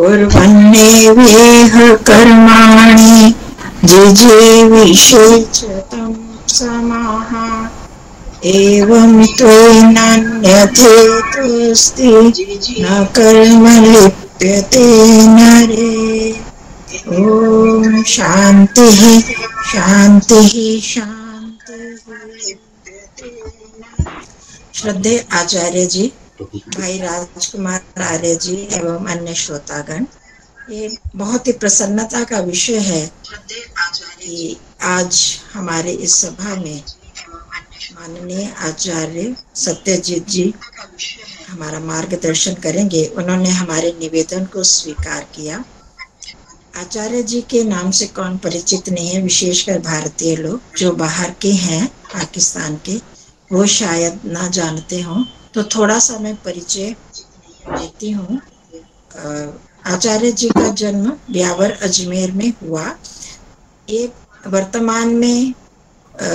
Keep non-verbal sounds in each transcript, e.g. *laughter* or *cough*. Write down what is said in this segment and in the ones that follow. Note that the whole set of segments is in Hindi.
कुर्वन्नेवेह कर्माणि, जिजीविषे च तं एवं त्वयिनान्यथेतोऽस्ति न कर्म लिप्यते नरे। ॐ शान्तिः शान्तिः शान्तिः। श्रद्धे आचार्य जी भाई राजकुमार आर्य जी एवं अन्य श्रोतागण ये बहुत ही प्रसन्नता का विषय है कि आज हमारे इस सभा में माननीय आचार्य सत्यजीत जी हमारा मार्गदर्शन करेंगे। उन्होंने हमारे निवेदन को स्वीकार किया। आचार्य जी के नाम से कौन परिचित नहीं है विशेषकर भारतीय लोग जो बाहर के हैं पाकिस्तान के वो शायद ना जानते हो। तो थोड़ा सा मैं परिचय देती हूँ। आचार्य जी का जन्म ब्यावर अजमेर में हुआ। एक वर्तमान में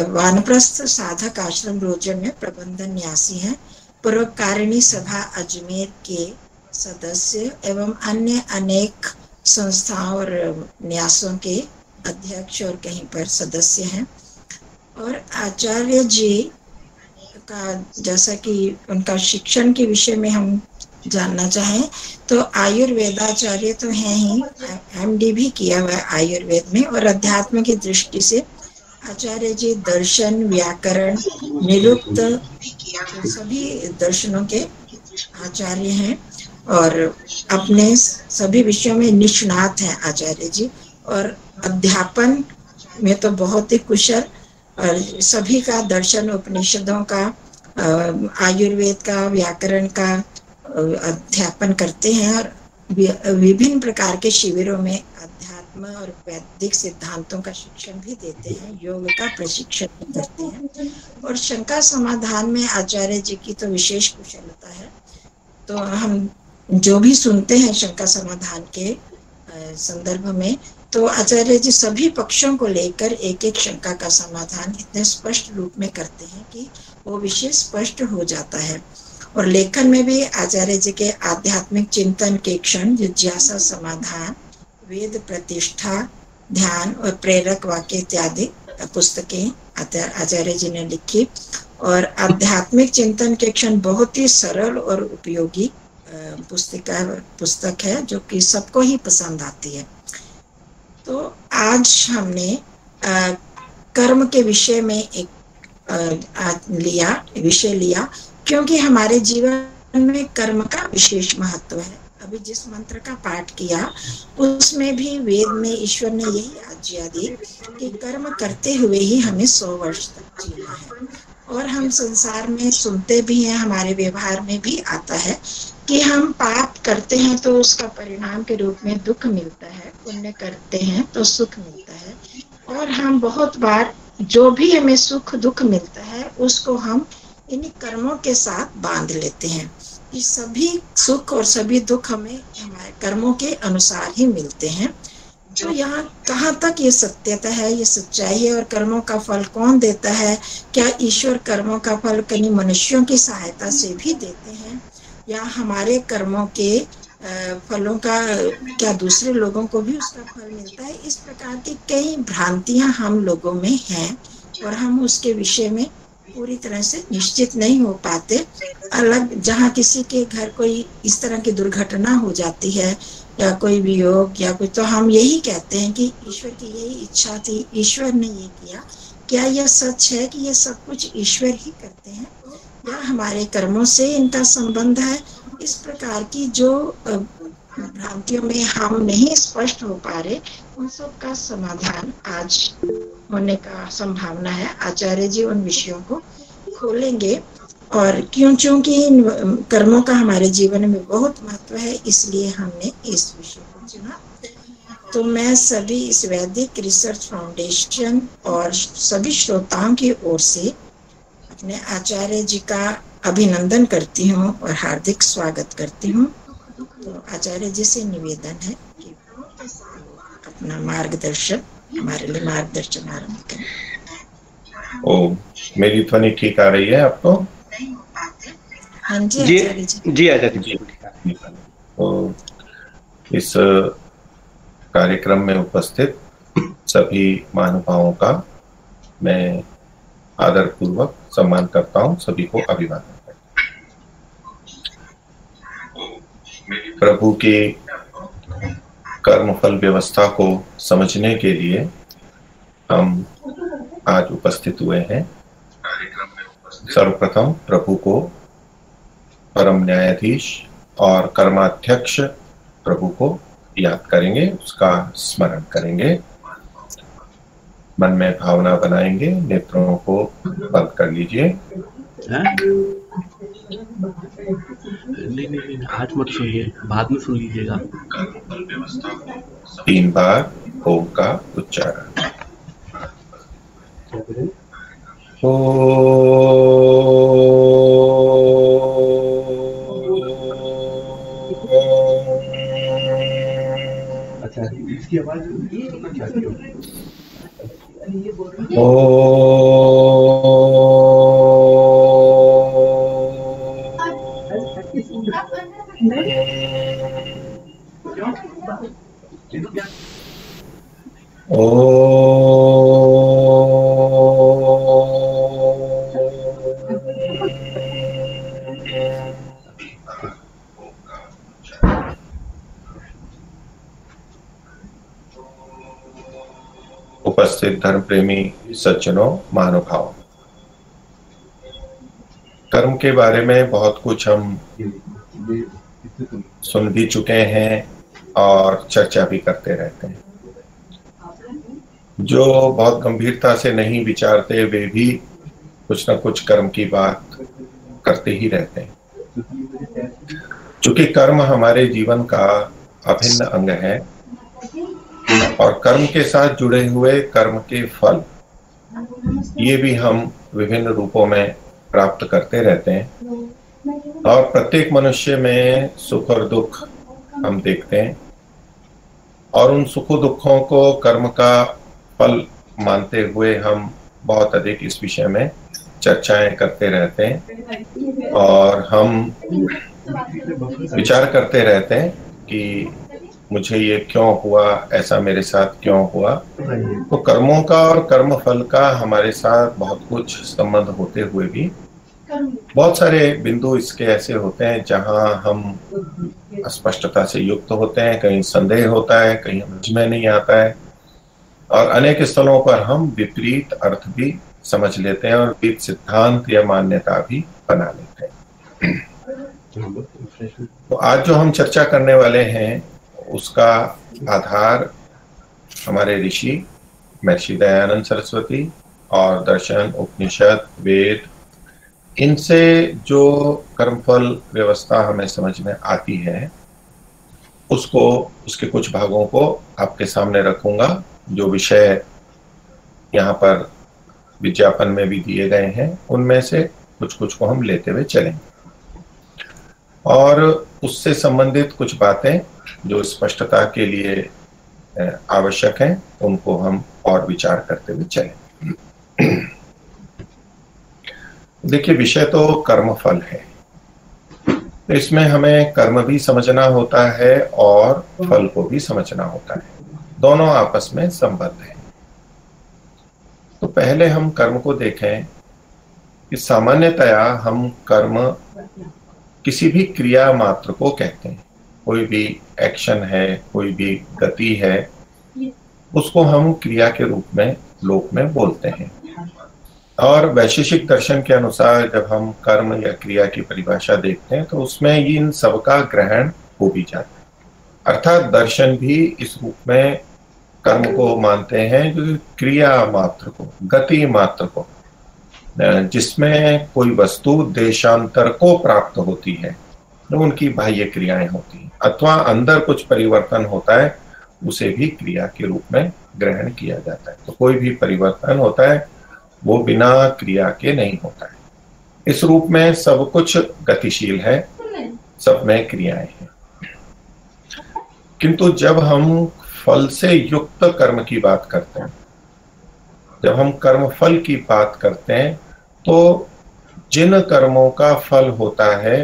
वानप्रस्थ साधक आश्रम रोजन में प्रबंधन न्यासी हैं। पूर्वकारिणी सभा अजमेर के सदस्य एवं अन्य अनेक संस्थाओं और न्यासों के अध्यक्ष और कहीं पर सदस्य हैं। और आचार्य जी का, जैसा कि उनका शिक्षण के विषय में हम जानना चाहें तो आयुर्वेदाचार्य तो हैं ही एमडी भी किया हुआ है आयुर्वेद में, और अध्यात्म की दृष्टि से आचार्य जी दर्शन, व्याकरण, निरुक्त सभी दर्शनों के आचार्य हैं, और अपने सभी विषयों में निष्णात हैं आचार्य जी, और अध्यापन में तो बहुत ही कुशल सभी का दर्शन उपनिषदों का आयुर्वेद का, व्याकरण का अध्यापन करते हैं और विभिन्न प्रकार के शिविरों में अध्यात्म और वैदिक सिद्धांतों का शिक्षण भी देते हैं, योग का प्रशिक्षण भी करते हैं। और शंका समाधान में आचार्य जी की तो विशेष कुशलता है। तो हम जो भी सुनते हैं शंका समाधान के संदर्भ में तो आचार्य जी सभी पक्षों को लेकर एक एक शंका का समाधान इतने स्पष्ट रूप में करते हैं कि वो विषय स्पष्ट हो जाता है। और लेखन में भी आचार्य जी के आध्यात्मिक चिंतन के क्षण, जिज्ञासा, समाधान, वेद प्रतिष्ठा, ध्यान और प्रेरक वाक्य इत्यादि पुस्तकें आचार्य जी ने लिखी। और आध्यात्मिक चिंतन के क्षण बहुत ही सरल और उपयोगी पुस्तिका पुस्तक है, जो कि सबको ही पसंद आती है। तो आज हमने आ, कर्म के विषय में एक आ, लिया विषय लिया क्योंकि हमारे जीवन में कर्म का विशेष महत्व है। अभी जिस मंत्र का पाठ किया उसमें भी वेद में ईश्वर ने यही आज्ञा दी कि कर्म करते हुए ही हमें सौ वर्ष तक जीना है। और हम संसार में सुनते भी हैं, हमारे व्यवहार में भी आता है कि हम पाप करते हैं तो उसका परिणाम के रूप में दुख मिलता है, पुण्य करते हैं तो सुख मिलता है। और हम बहुत बार जो भी हमें सुख दुख मिलता है, उसको हम इन कर्मों के साथ बाँध लेते हैं कि सभी सुख और सभी दुख हमें हमारे कर्मों के अनुसार ही मिलते हैं। तो यहाँ कहाँ तक ये सत्यता है, ये सच्चाई है और कर्मों का फल कौन देता है? क्या ईश्वर कर्मों का फल कहीं मनुष्यों की सहायता से भी देते हैं? या हमारे कर्मों के फलों का, क्या दूसरे लोगों को भी उसका फल मिलता है? इस प्रकार की कई भ्रांतियाँ हम लोगों में हैं और हम उसके विषय में पूरी तरह से निश्चित नहीं हो पाते। अलग जहाँ किसी के घर कोई इस तरह की दुर्घटना हो जाती है, या कोई भी वियोग, या कुछ तो हम यही कहते हैं कि ईश्वर की यही इच्छा थी, ईश्वर ने ये किया। क्या यह सच है कि ये सब कुछ ईश्वर ही करते हैं? या हमारे कर्मों से इनका संबंध है? इस प्रकार की जो भ्रांतियों में हम नहीं स्पष्ट हो पा रहे, उन सब का समाधान आज होने का संभावना है। आचार्य जी उन विषयों को खोलेंगे और क्यों, चूँकि इन कर्मों का हमारे जीवन में बहुत महत्व है, इसलिए हमने इस विषय को चुना। तो मैं सभी इस वैदिक रिसर्च फाउंडेशन और सभी श्रोताओं की ओर से अपने आचार्य जी का अभिनंदन करती हूँ और हार्दिक स्वागत करती हूँ। आचार्य जी से निवेदन है कि अपना मार्गदर्शन हमारे लिए मार्गदर्शन आरंभ करें। ओ मेरी ध्वनि ठीक आ रही है आपको? हाँ जी आचार्य जी। जी आचार्य जी। तो इस कार्यक्रम में उपस्थित सभी महानुभावों का मैं आदर पूर्वक सम्मान करता हूँ सभी को अभिवादन। प्रभु की कर्मफल व्यवस्था को समझने के लिए हम आज उपस्थित हुए हैं। सर्वप्रथम प्रभु को परम न्यायाधीश और कर्माध्यक्ष प्रभु को याद करेंगे, उसका स्मरण करेंगे। मन में भावना बनाएँगे, नेत्रों को बंद कर लीजिए। नहीं नहीं नहीं आज मत सुनिए बाद में सुन लीजिएगा। तीन बार ओम का उच्चारण। ओ अच्छा इसकी आवाज़ उपस्थित धर्म प्रेमी सज्जनों, महानुभाव, कर्म के बारे में बहुत कुछ हम सुन भी चुके हैं और चर्चा भी करते रहते हैं। जो बहुत गंभीरता से नहीं विचारते, वे भी कुछ ना कुछ कर्म की बात करते ही रहते हैं। क्योंकि कर्म हमारे जीवन का अभिन्न अंग है और कर्म के साथ जुड़े हुए कर्म के फल, ये भी हम विभिन्न रूपों में प्राप्त करते रहते हैं और प्रत्येक मनुष्य में सुख और दुख हम देखते हैं और उन सुख दुखों को कर्म का फल मानते हुए हम बहुत अधिक इस विषय में चर्चाएँ करते रहते हैं और हम विचार करते रहते हैं कि मुझे ये क्यों हुआ, ऐसा मेरे साथ क्यों हुआ। तो कर्मों का और कर्म फल का हमारे साथ बहुत कुछ संबंध होते हुए भी बहुत सारे बिंदु इसके ऐसे होते हैं जहाँ हम स्पष्टता से युक्त होते हैं, कहीं संदेह होता है, कहीं समझ में नहीं आता है। और अनेक स्थलों पर हम विपरीत अर्थ भी समझ लेते हैं और विपरीत सिद्धांत या मान्यता भी बना लेते हैं। तो आज जो हम चर्चा करने वाले हैं, उसका आधार हमारे ऋषि महर्षि दयानंद सरस्वती और दर्शन, उपनिषद, वेद, इनसे जो कर्मफल व्यवस्था हमें समझ में आती है, उसको, उसके कुछ भागों को आपके सामने रखूँगा। जो विषय यहाँ पर विज्ञापन में भी दिए गए हैं, उनमें से कुछ कुछ को हम लेते हुए चलेंगे। और उससे संबंधित कुछ बातें जो स्पष्टता के लिए आवश्यक है, उनको हम और विचार करते हुए चलें देखिए, विषय तो कर्म फल है। इसमें हमें कर्म भी समझना होता है और फल को भी समझना होता है। दोनों आपस में संबद्ध है। तो पहले हम कर्म को देखें कि सामान्यतया हम कर्म किसी भी क्रिया मात्र को कहते हैं। कोई भी एक्शन है, कोई भी गति है, उसको हम क्रिया के रूप में, लोक में बोलते हैं। और वैशेषिक दर्शन के अनुसार जब हम कर्म या क्रिया की परिभाषा देखते हैं तो उसमें इन सबका ग्रहण हो भी जाता है। अर्थात दर्शन भी इस रूप में कर्म को मानते हैं जो क्रिया मात्र को गति मात्र को। जिसमें कोई वस्तु देशांतर को प्राप्त होती है तो उनकी बाह्य क्रियाएँ होती हैं अथवा अंदर कुछ परिवर्तन होता है उसे भी क्रिया के रूप में ग्रहण किया जाता है। तो कोई भी परिवर्तन होता है वो बिना क्रिया के नहीं होता है। इस रूप में सब कुछ गतिशील है सब में क्रियाएँ हैं। किंतु जब हम फल से युक्त कर्म की बात करते हैं, जब हम कर्म फल की बात करते हैं तो जिन कर्मों का फल होता है,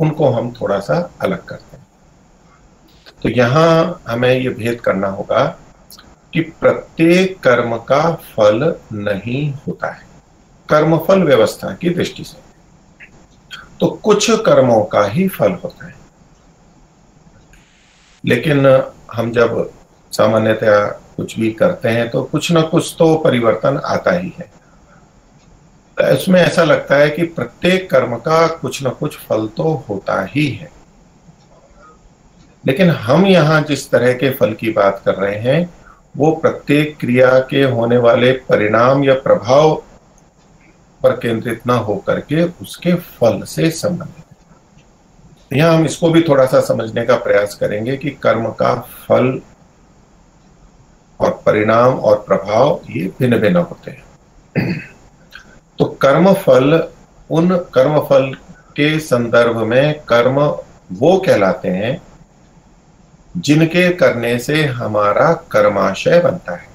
उनको हम थोड़ा सा अलग करते हैं। तो यहाँ हमें ये भेद करना होगा कि प्रत्येक कर्म का फल नहीं होता है। कर्मफल व्यवस्था की दृष्टि से। तो कुछ कर्मों का ही फल होता है। लेकिन हम जब सामान्यतया कुछ भी करते हैं तो कुछ ना कुछ तो परिवर्तन आता ही है। इसमें ऐसा लगता है कि प्रत्येक कर्म का कुछ ना कुछ फल तो होता ही है। लेकिन हम यहाँ जिस तरह के फल की बात कर रहे हैं, वो प्रत्येक क्रिया के होने वाले परिणाम या प्रभाव पर केंद्रित ना होकर के उसके फल से संबंधित। यहाँ हम इसको भी थोड़ा सा समझने का प्रयास करेंगे कि कर्म का फल और परिणाम और प्रभाव ये भिन्न भिन्न होते हैं। *clears throat* तो कर्म फल उन कर्म फल के संदर्भ में कर्म वो कहलाते हैं जिनके करने से हमारा कर्माशय बनता है।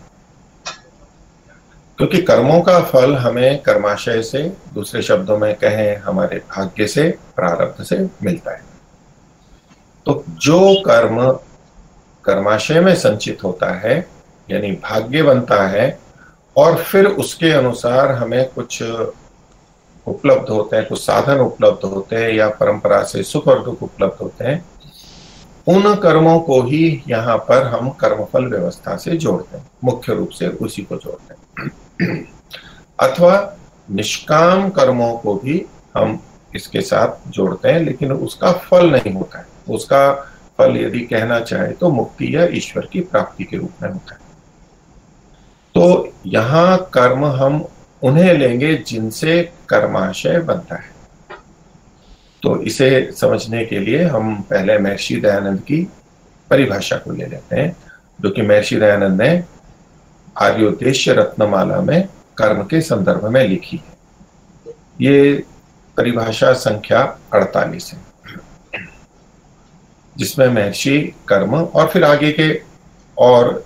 क्योंकि कर्मों का फल हमें कर्माशय से, दूसरे शब्दों में कहें, हमारे भाग्य से, प्रारब्ध से मिलता है। तो जो कर्म कर्माशय में संचित होता है, यानी भाग्य बनता है, और फिर उसके अनुसार हमें कुछ उपलब्ध होते हैं, कुछ साधन उपलब्ध होते हैं, या परंपरा से सुख और दुख उपलब्ध होते हैं, उन कर्मों को ही यहाँ पर हम कर्मफल व्यवस्था से जोड़ते हैं, मुख्य रूप से उसी को जोड़ते हैं। *clears throat* अथवा निष्काम कर्मों को भी हम इसके साथ जोड़ते हैं, लेकिन उसका फल नहीं होता है। उसका फल यदि कहना चाहे तो मुक्ति या ईश्वर की प्राप्ति के रूप में होता है। तो यहाँ कर्म हम उन्हें लेंगे जिनसे कर्माशय बनता है। तो इसे समझने के लिए हम पहले महर्षि दयानंद की परिभाषा को ले लेते हैं, जो कि महर्षि दयानंद ने आर्योद्देश्य रत्नमाला में कर्म के संदर्भ में लिखी है। ये परिभाषा संख्या 48 है। जिसमें महर्षि कर्म और फिर आगे के और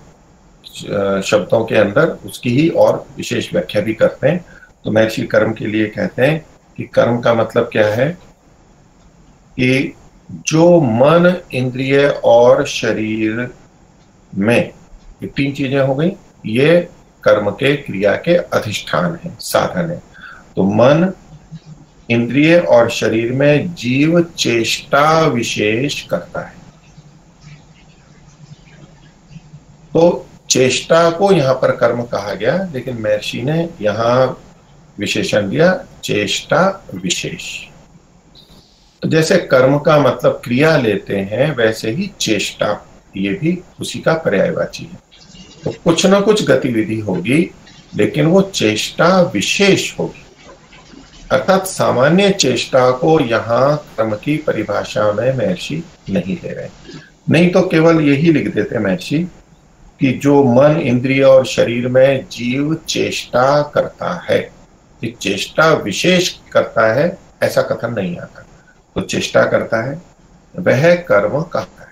शब्दों के अंदर उसकी ही और विशेष व्याख्या भी करते हैं। तो महर्षि कर्म के लिए कहते हैं कि कर्म का मतलब क्या है? कि जो मन, इंद्रिय और शरीर में ये तीन चीज़ें हो गई। ये कर्म के क्रिया के अधिष्ठान है, साधन है। तो मन, इंद्रिय और शरीर में जीव चेष्टा विशेष करता है। तो चेष्टा को यहाँ पर कर्म कहा गया, लेकिन महर्षि ने यहाँ विशेषण दिया, चेष्टा विशेष। तो जैसे कर्म का मतलब क्रिया लेते हैं, वैसे ही चेष्टा, ये भी उसी का पर्यायवाची है। कुछ ना कुछ गतिविधि होगी, लेकिन वो चेष्टा विशेष होगी। अर्थात सामान्य चेष्टा को यहाँ कर्म की परिभाषा में महर्षि नहीं ले रहे। नहीं तो केवल यही लिख देते महर्षि कि जो मन, इंद्रिय और शरीर में जीव चेष्टा करता है चेष्टा विशेष करता है, ऐसा कथन नहीं आता। तो चेष्टा करता है, वह कर्म कहता है।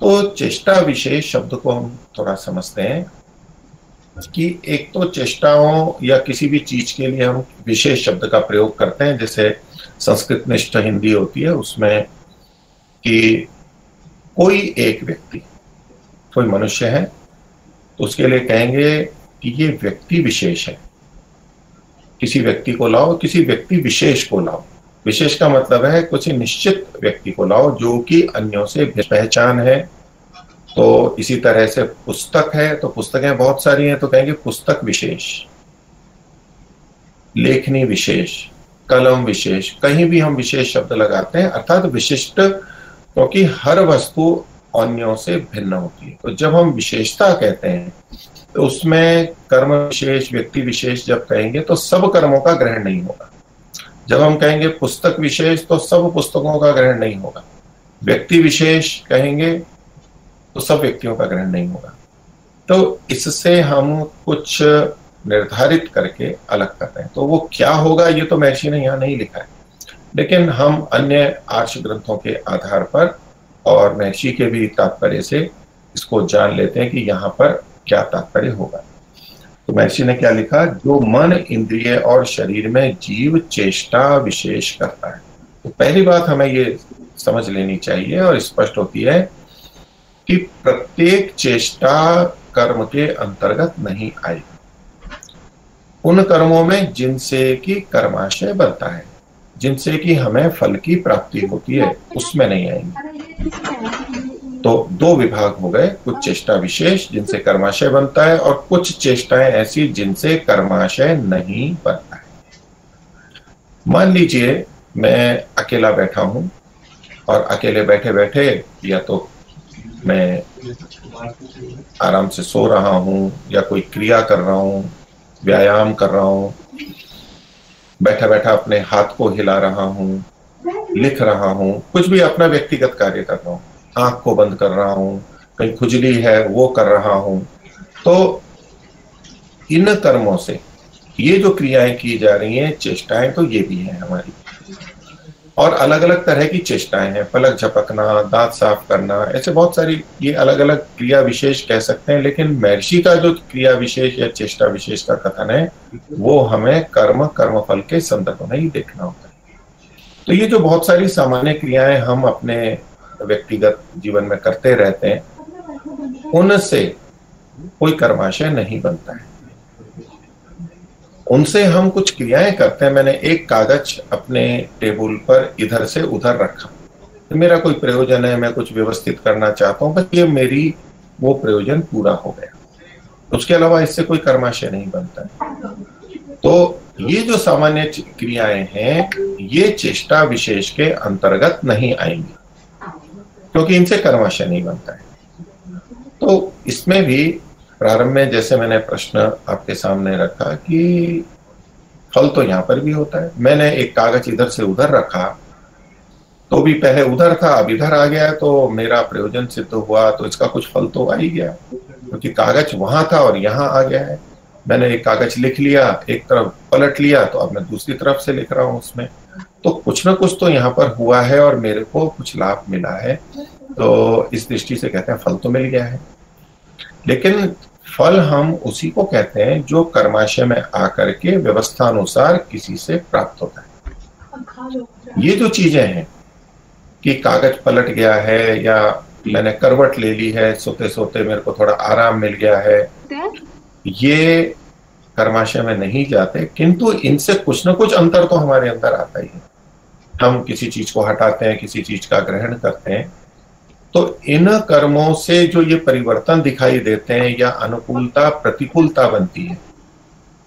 तो चेष्टा विशेष शब्द को हम थोड़ा समझते हैं कि एक तो चेष्टाओं या किसी भी चीज़ के लिए हम विशेष शब्द का प्रयोग करते हैं, जैसे संस्कृत निष्ठ हिंदी होती है, उसमें कि कोई एक व्यक्ति, कोई मनुष्य है तो उसके लिए कहेंगे कि ये व्यक्ति विशेष है। किसी व्यक्ति को लाओ, किसी व्यक्ति विशेष को लाओ। विशेष का मतलब है कुछ निश्चित व्यक्ति को लाओ जो कि अन्यों से पहचान है। तो इसी तरह से पुस्तक है तो पुस्तकें बहुत सारी हैं तो कहेंगे पुस्तक विशेष, लेखनी विशेष, कलम विशेष, कहीं भी हम विशेष शब्द लगाते हैं, अर्थात विशिष्ट, क्योंकि तो हर वस्तु अन्यों से भिन्न होती है। तो जब हम विशेषता कहते हैं तो उसमें कर्म विशेष, व्यक्ति विशेष जब कहेंगे तो सब कर्मों का ग्रहण नहीं होगा। जब हम कहेंगे पुस्तक विशेष तो सब पुस्तकों का ग्रहण नहीं होगा। व्यक्ति विशेष कहेंगे तो सब व्यक्तियों का ग्रहण नहीं होगा। तो इससे हम कुछ निर्धारित करके अलग कर रहे हैं। तो वो क्या होगा, ये तो महर्षि ने यहाँ नहीं लिखा है। लेकिन हम अन्य आर्ष ग्रंथों के आधार पर और महर्षि के भी तात्पर्य से इसको जान लेते हैं कि यहाँ पर क्या तात्पर्य होगा। तो महर्षि ने क्या लिखा? जो मन इंद्रिय और शरीर में जीव चेष्टा विशेष करता है। तो पहली बात हमें ये समझ लेनी चाहिए और स्पष्ट होती है कि प्रत्येक चेष्टा कर्म के अंतर्गत नहीं आई उन कर्मों में जिनसे कि कर्माशय बनता है, जिनसे कि हमें फल की प्राप्ति होती है, उसमें नहीं आएँगे। तो दो विभाग हो गए, कुछ चेष्टा विशेष जिनसे कर्माशय बनता है और कुछ चेष्टाएँ ऐसी जिनसे कर्माशय नहीं बनता है। मान लीजिए, मैं अकेला बैठा हूँ और अकेले बैठे बैठे या तो मैं आराम से सो रहा हूँ या कोई क्रिया कर रहा हूँ, व्यायाम कर रहा हूँ, बैठा बैठा अपने हाथ को हिला रहा हूँ, लिख रहा हूँ, कुछ भी अपना व्यक्तिगत कार्य कर रहा हूँ। आँख को बंद कर रहा हूँ, कहीं खुजली है, वो कर रहा हूँ। तो इन कर्मों से ये जो क्रियाएँ की जा रही हैं, चेष्टाएँ तो ये भी है हमारी। और अलग अलग तरह की चेष्टाएँ हैं, पलक झपकना, दांत साफ़ करना, ऐसे बहुत सारी ये अलग अलग क्रिया विशेष कह सकते हैं, लेकिन महर्षि का जो क्रिया विशेष या चेष्टा विशेष का कथन है, वो हमें कर्म कर्म फल के संदर्भ में ही देखना होता है। तो ये जो बहुत सारी सामान्य क्रियाएँ हम अपने व्यक्तिगत जीवन में करते रहते हैं, उनसे कोई कर्माशय नहीं बनता है। उनसे हम कुछ क्रियाएँ करते हैं। मैंने एक कागज़ अपने टेबल पर इधर से उधर रखा। तो मेरा कोई प्रयोजन है, मैं कुछ व्यवस्थित करना चाहता हूँ, बस ये मेरी वो प्रयोजन पूरा हो गया। उसके अलावा इससे कोई कर्माशय नहीं बनता है। तो ये जो सामान्य क्रियाएँ हैं, ये चेष्टा विशेष के अंतर्गत नहीं आएँगी। क्योंकि इनसे कर्माशय नहीं बनता है। तो इसमें भी प्रारंभ में जैसे मैंने प्रश्न आपके सामने रखा कि फल तो यहाँ पर भी होता है। मैंने एक कागज़ इधर से उधर रखा तो भी पहले उधर था, अब इधर आ गया तो मेरा प्रयोजन सिद्ध तो हुआ तो इसका कुछ फल तो आ ही गया। क्योंकि कागज़ वहाँ था और यहाँ आ गया है। मैंने एक कागज़ लिख लिया, एक तरफ़ पलट लिया तो अब मैं दूसरी तरफ़ से लिख रहा हूँ उसमें। तो कुछ ना कुछ तो यहाँ पर हुआ है और मेरे को कुछ लाभ मिला है। तो इस दृष्टि से कहते हैं, फल तो मिल गया है। लेकिन फल हम उसी को कहते हैं जो कर्माशय में आकर के व्यवस्था अनुसार किसी से प्राप्त होता है। ये जो चीज़ें हैं कि कागज़ पलट गया है या मैंने करवट ले ली है सोते सोते मेरे को थोड़ा आराम मिल गया है, ये कर्माशय में नहीं जाते, किंतु इनसे कुछ ना कुछ अंतर तो हमारे अंदर आता ही है। हम किसी चीज़ को हटाते हैं किसी चीज़ का ग्रहण करते हैं। तो इन कर्मों से जो ये परिवर्तन दिखाई देते हैं या अनुकूलता प्रतिकूलता बनती है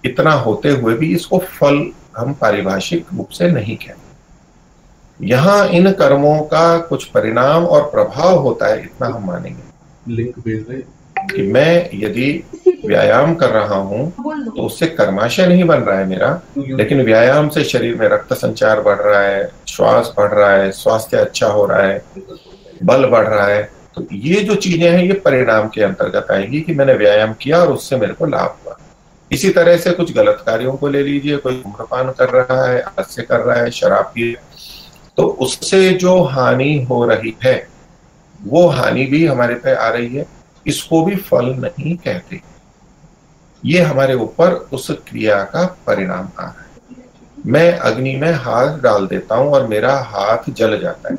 इतना होते हुए भी इसको फल हम पारिभाषिक रूप से नहीं कहते। यहाँ इन कर्मों का कुछ परिणाम और प्रभाव होता है इतना हम मानेंगे। लिंक भेज रहे कि मैं यदि व्यायाम कर रहा हूँ तो उससे कर्माशय नहीं बन रहा है मेरा। लेकिन व्यायाम से शरीर में रक्त संचार बढ़ रहा है श्वास बढ़ रहा है स्वास्थ्य अच्छा हो रहा है बल बढ़ रहा है तो ये जो चीज़ें हैं ये परिणाम के अंतर्गत आएँगी कि मैंने व्यायाम किया और उससे मेरे को लाभ हुआ। इसी तरह से कुछ गलत कार्यों को ले लीजिए कोई धूम्रपान कर रहा है हास्य कर रहा है शराब पी तो उससे जो हानि हो रही है वो हानि भी हमारे पे आ रही है इसको भी फल नहीं कहते। ये हमारे ऊपर उस क्रिया का परिणाम आ रहा है। मैं अग्नि में हाथ डाल देता हूँ और मेरा हाथ जल जाता है।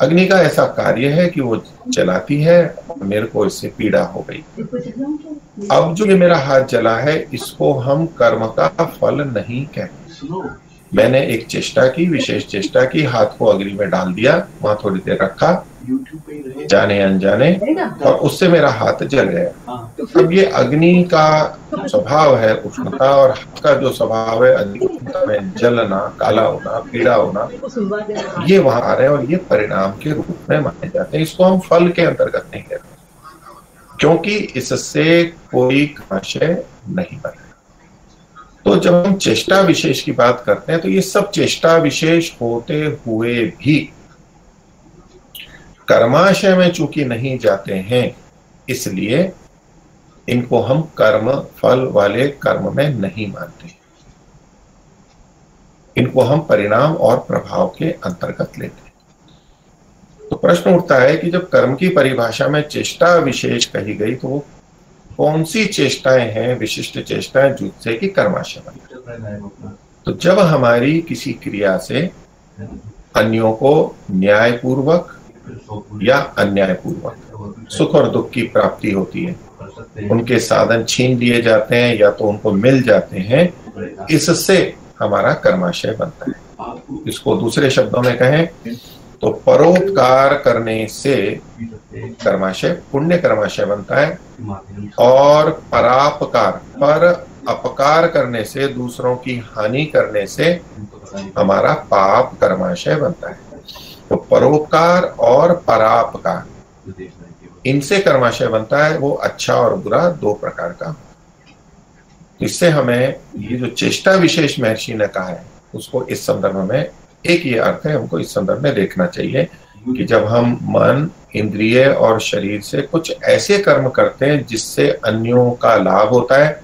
अग्नि का ऐसा कार्य है कि वो जलाती है, मेरे को इससे पीड़ा हो गई। अब जो ये मेरा हाथ जला है, इसको हम कर्म का फल नहीं कहते। मैंने एक चेष्टा की विशेष चेष्टा की हाथ को अग्नि में डाल दिया वहाँ थोड़ी देर रखा जाने अनजाने और उससे मेरा हाथ जल गया। अब ये अग्नि का स्वभाव है उष्णता और हाथ का जो स्वभाव है उष्णता में जलना काला होना पीड़ा होना ये वहाँ आ रहे हैं और ये परिणाम के रूप में माने जाते हैं। इसको हम फल के अंतर्गत नहीं कहते क्योंकि इससे कोई आशय नहीं बने तो जब हम चेष्टा विशेष की बात करते हैं तो ये सब चेष्टा विशेष होते हुए भी कर्माशय में चूँकि नहीं जाते हैं, इसलिए इनको हम कर्म फल वाले कर्म में नहीं मानते। इनको हम परिणाम और प्रभाव के अंतर्गत लेते हैं। तो प्रश्न उठता है कि जब कर्म की परिभाषा में चेष्टा विशेष कही गई तो वो कौन सी चेष्टाएँ हैं, विशिष्ट चेष्टाएँ जिससे कि कर्माशय? तो जब हमारी किसी क्रिया से अन्यों को न्यायपूर्वक या अन्यायपूर्वक सुख और दुख की प्राप्ति होती है, उनके साधन छीन लिए जाते हैं या तो उनको मिल जाते हैं, इससे हमारा कर्माशय बनता है। इसको दूसरे शब्दों में कहें तो परोपकार करने से कर्माशय पुण्य कर्माशय बनता है। और परापकार, पर अपकार करने से, दूसरों की हानि करने से हमारा पाप कर्माशय बनता है। तो परोपकार और परापकार, इनसे कर्माशय बनता है, वो अच्छा और बुरा दो प्रकार का इससे हमें ये जो चेष्टा विशेष महर्षि ने कहा है, उसको इस संदर्भ में एक ये अर्थ है, हमको इस संदर्भ में देखना चाहिए कि जब हम मन, इंद्रिय और शरीर से कुछ ऐसे कर्म करते हैं जिससे अन्यों का लाभ होता है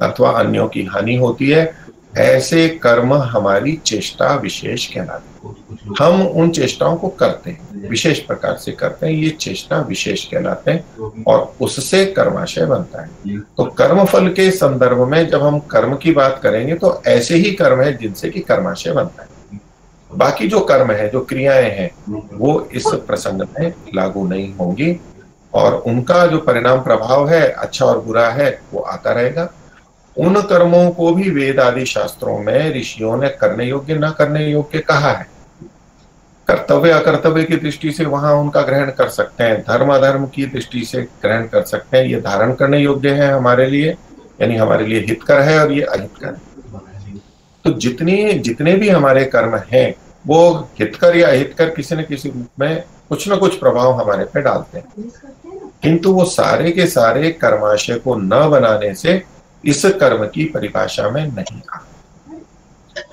अथवा अन्यों की हानि होती है, ऐसे कर्म हमारी चेष्टा विशेष कहलाते हम उन चेष्टाओं को करते हैं, विशेष प्रकार से करते हैं, ये चेष्टा विशेष कहलाते हैं और उससे कर्माशय बनता है। तो कर्म फल के संदर्भ में जब हम कर्म की बात करेंगे तो ऐसे ही कर्म है जिनसे कि कर्माशय बनता है। बाकी जो कर्म है जो क्रियाएँ हैं वो इस प्रसंग में लागू नहीं होंगी और उनका जो परिणाम प्रभाव है अच्छा और बुरा है वो आता रहेगा। उन कर्मों को भी वेद आदि शास्त्रों में ऋषियों ने करने योग्य न करने योग्य कहा है। कर्तव्य अकर्तव्य की दृष्टि से वहाँ उनका ग्रहण कर सकते हैं। धर्म अधर्म की दृष्टि से ग्रहण कर सकते हैं। ये धारण करने योग्य है हमारे लिए यानी हमारे लिए हितकर है और ये अहितकर है। तो जितनी जितने भी हमारे कर्म हैं वो हितकर या अहितकर किसी न किसी रूप में कुछ न कुछ प्रभाव हमारे पे डालते हैं। किंतु वो सारे के सारे कर्माशय को न बनाने से इस कर्म की परिभाषा में नहीं आ।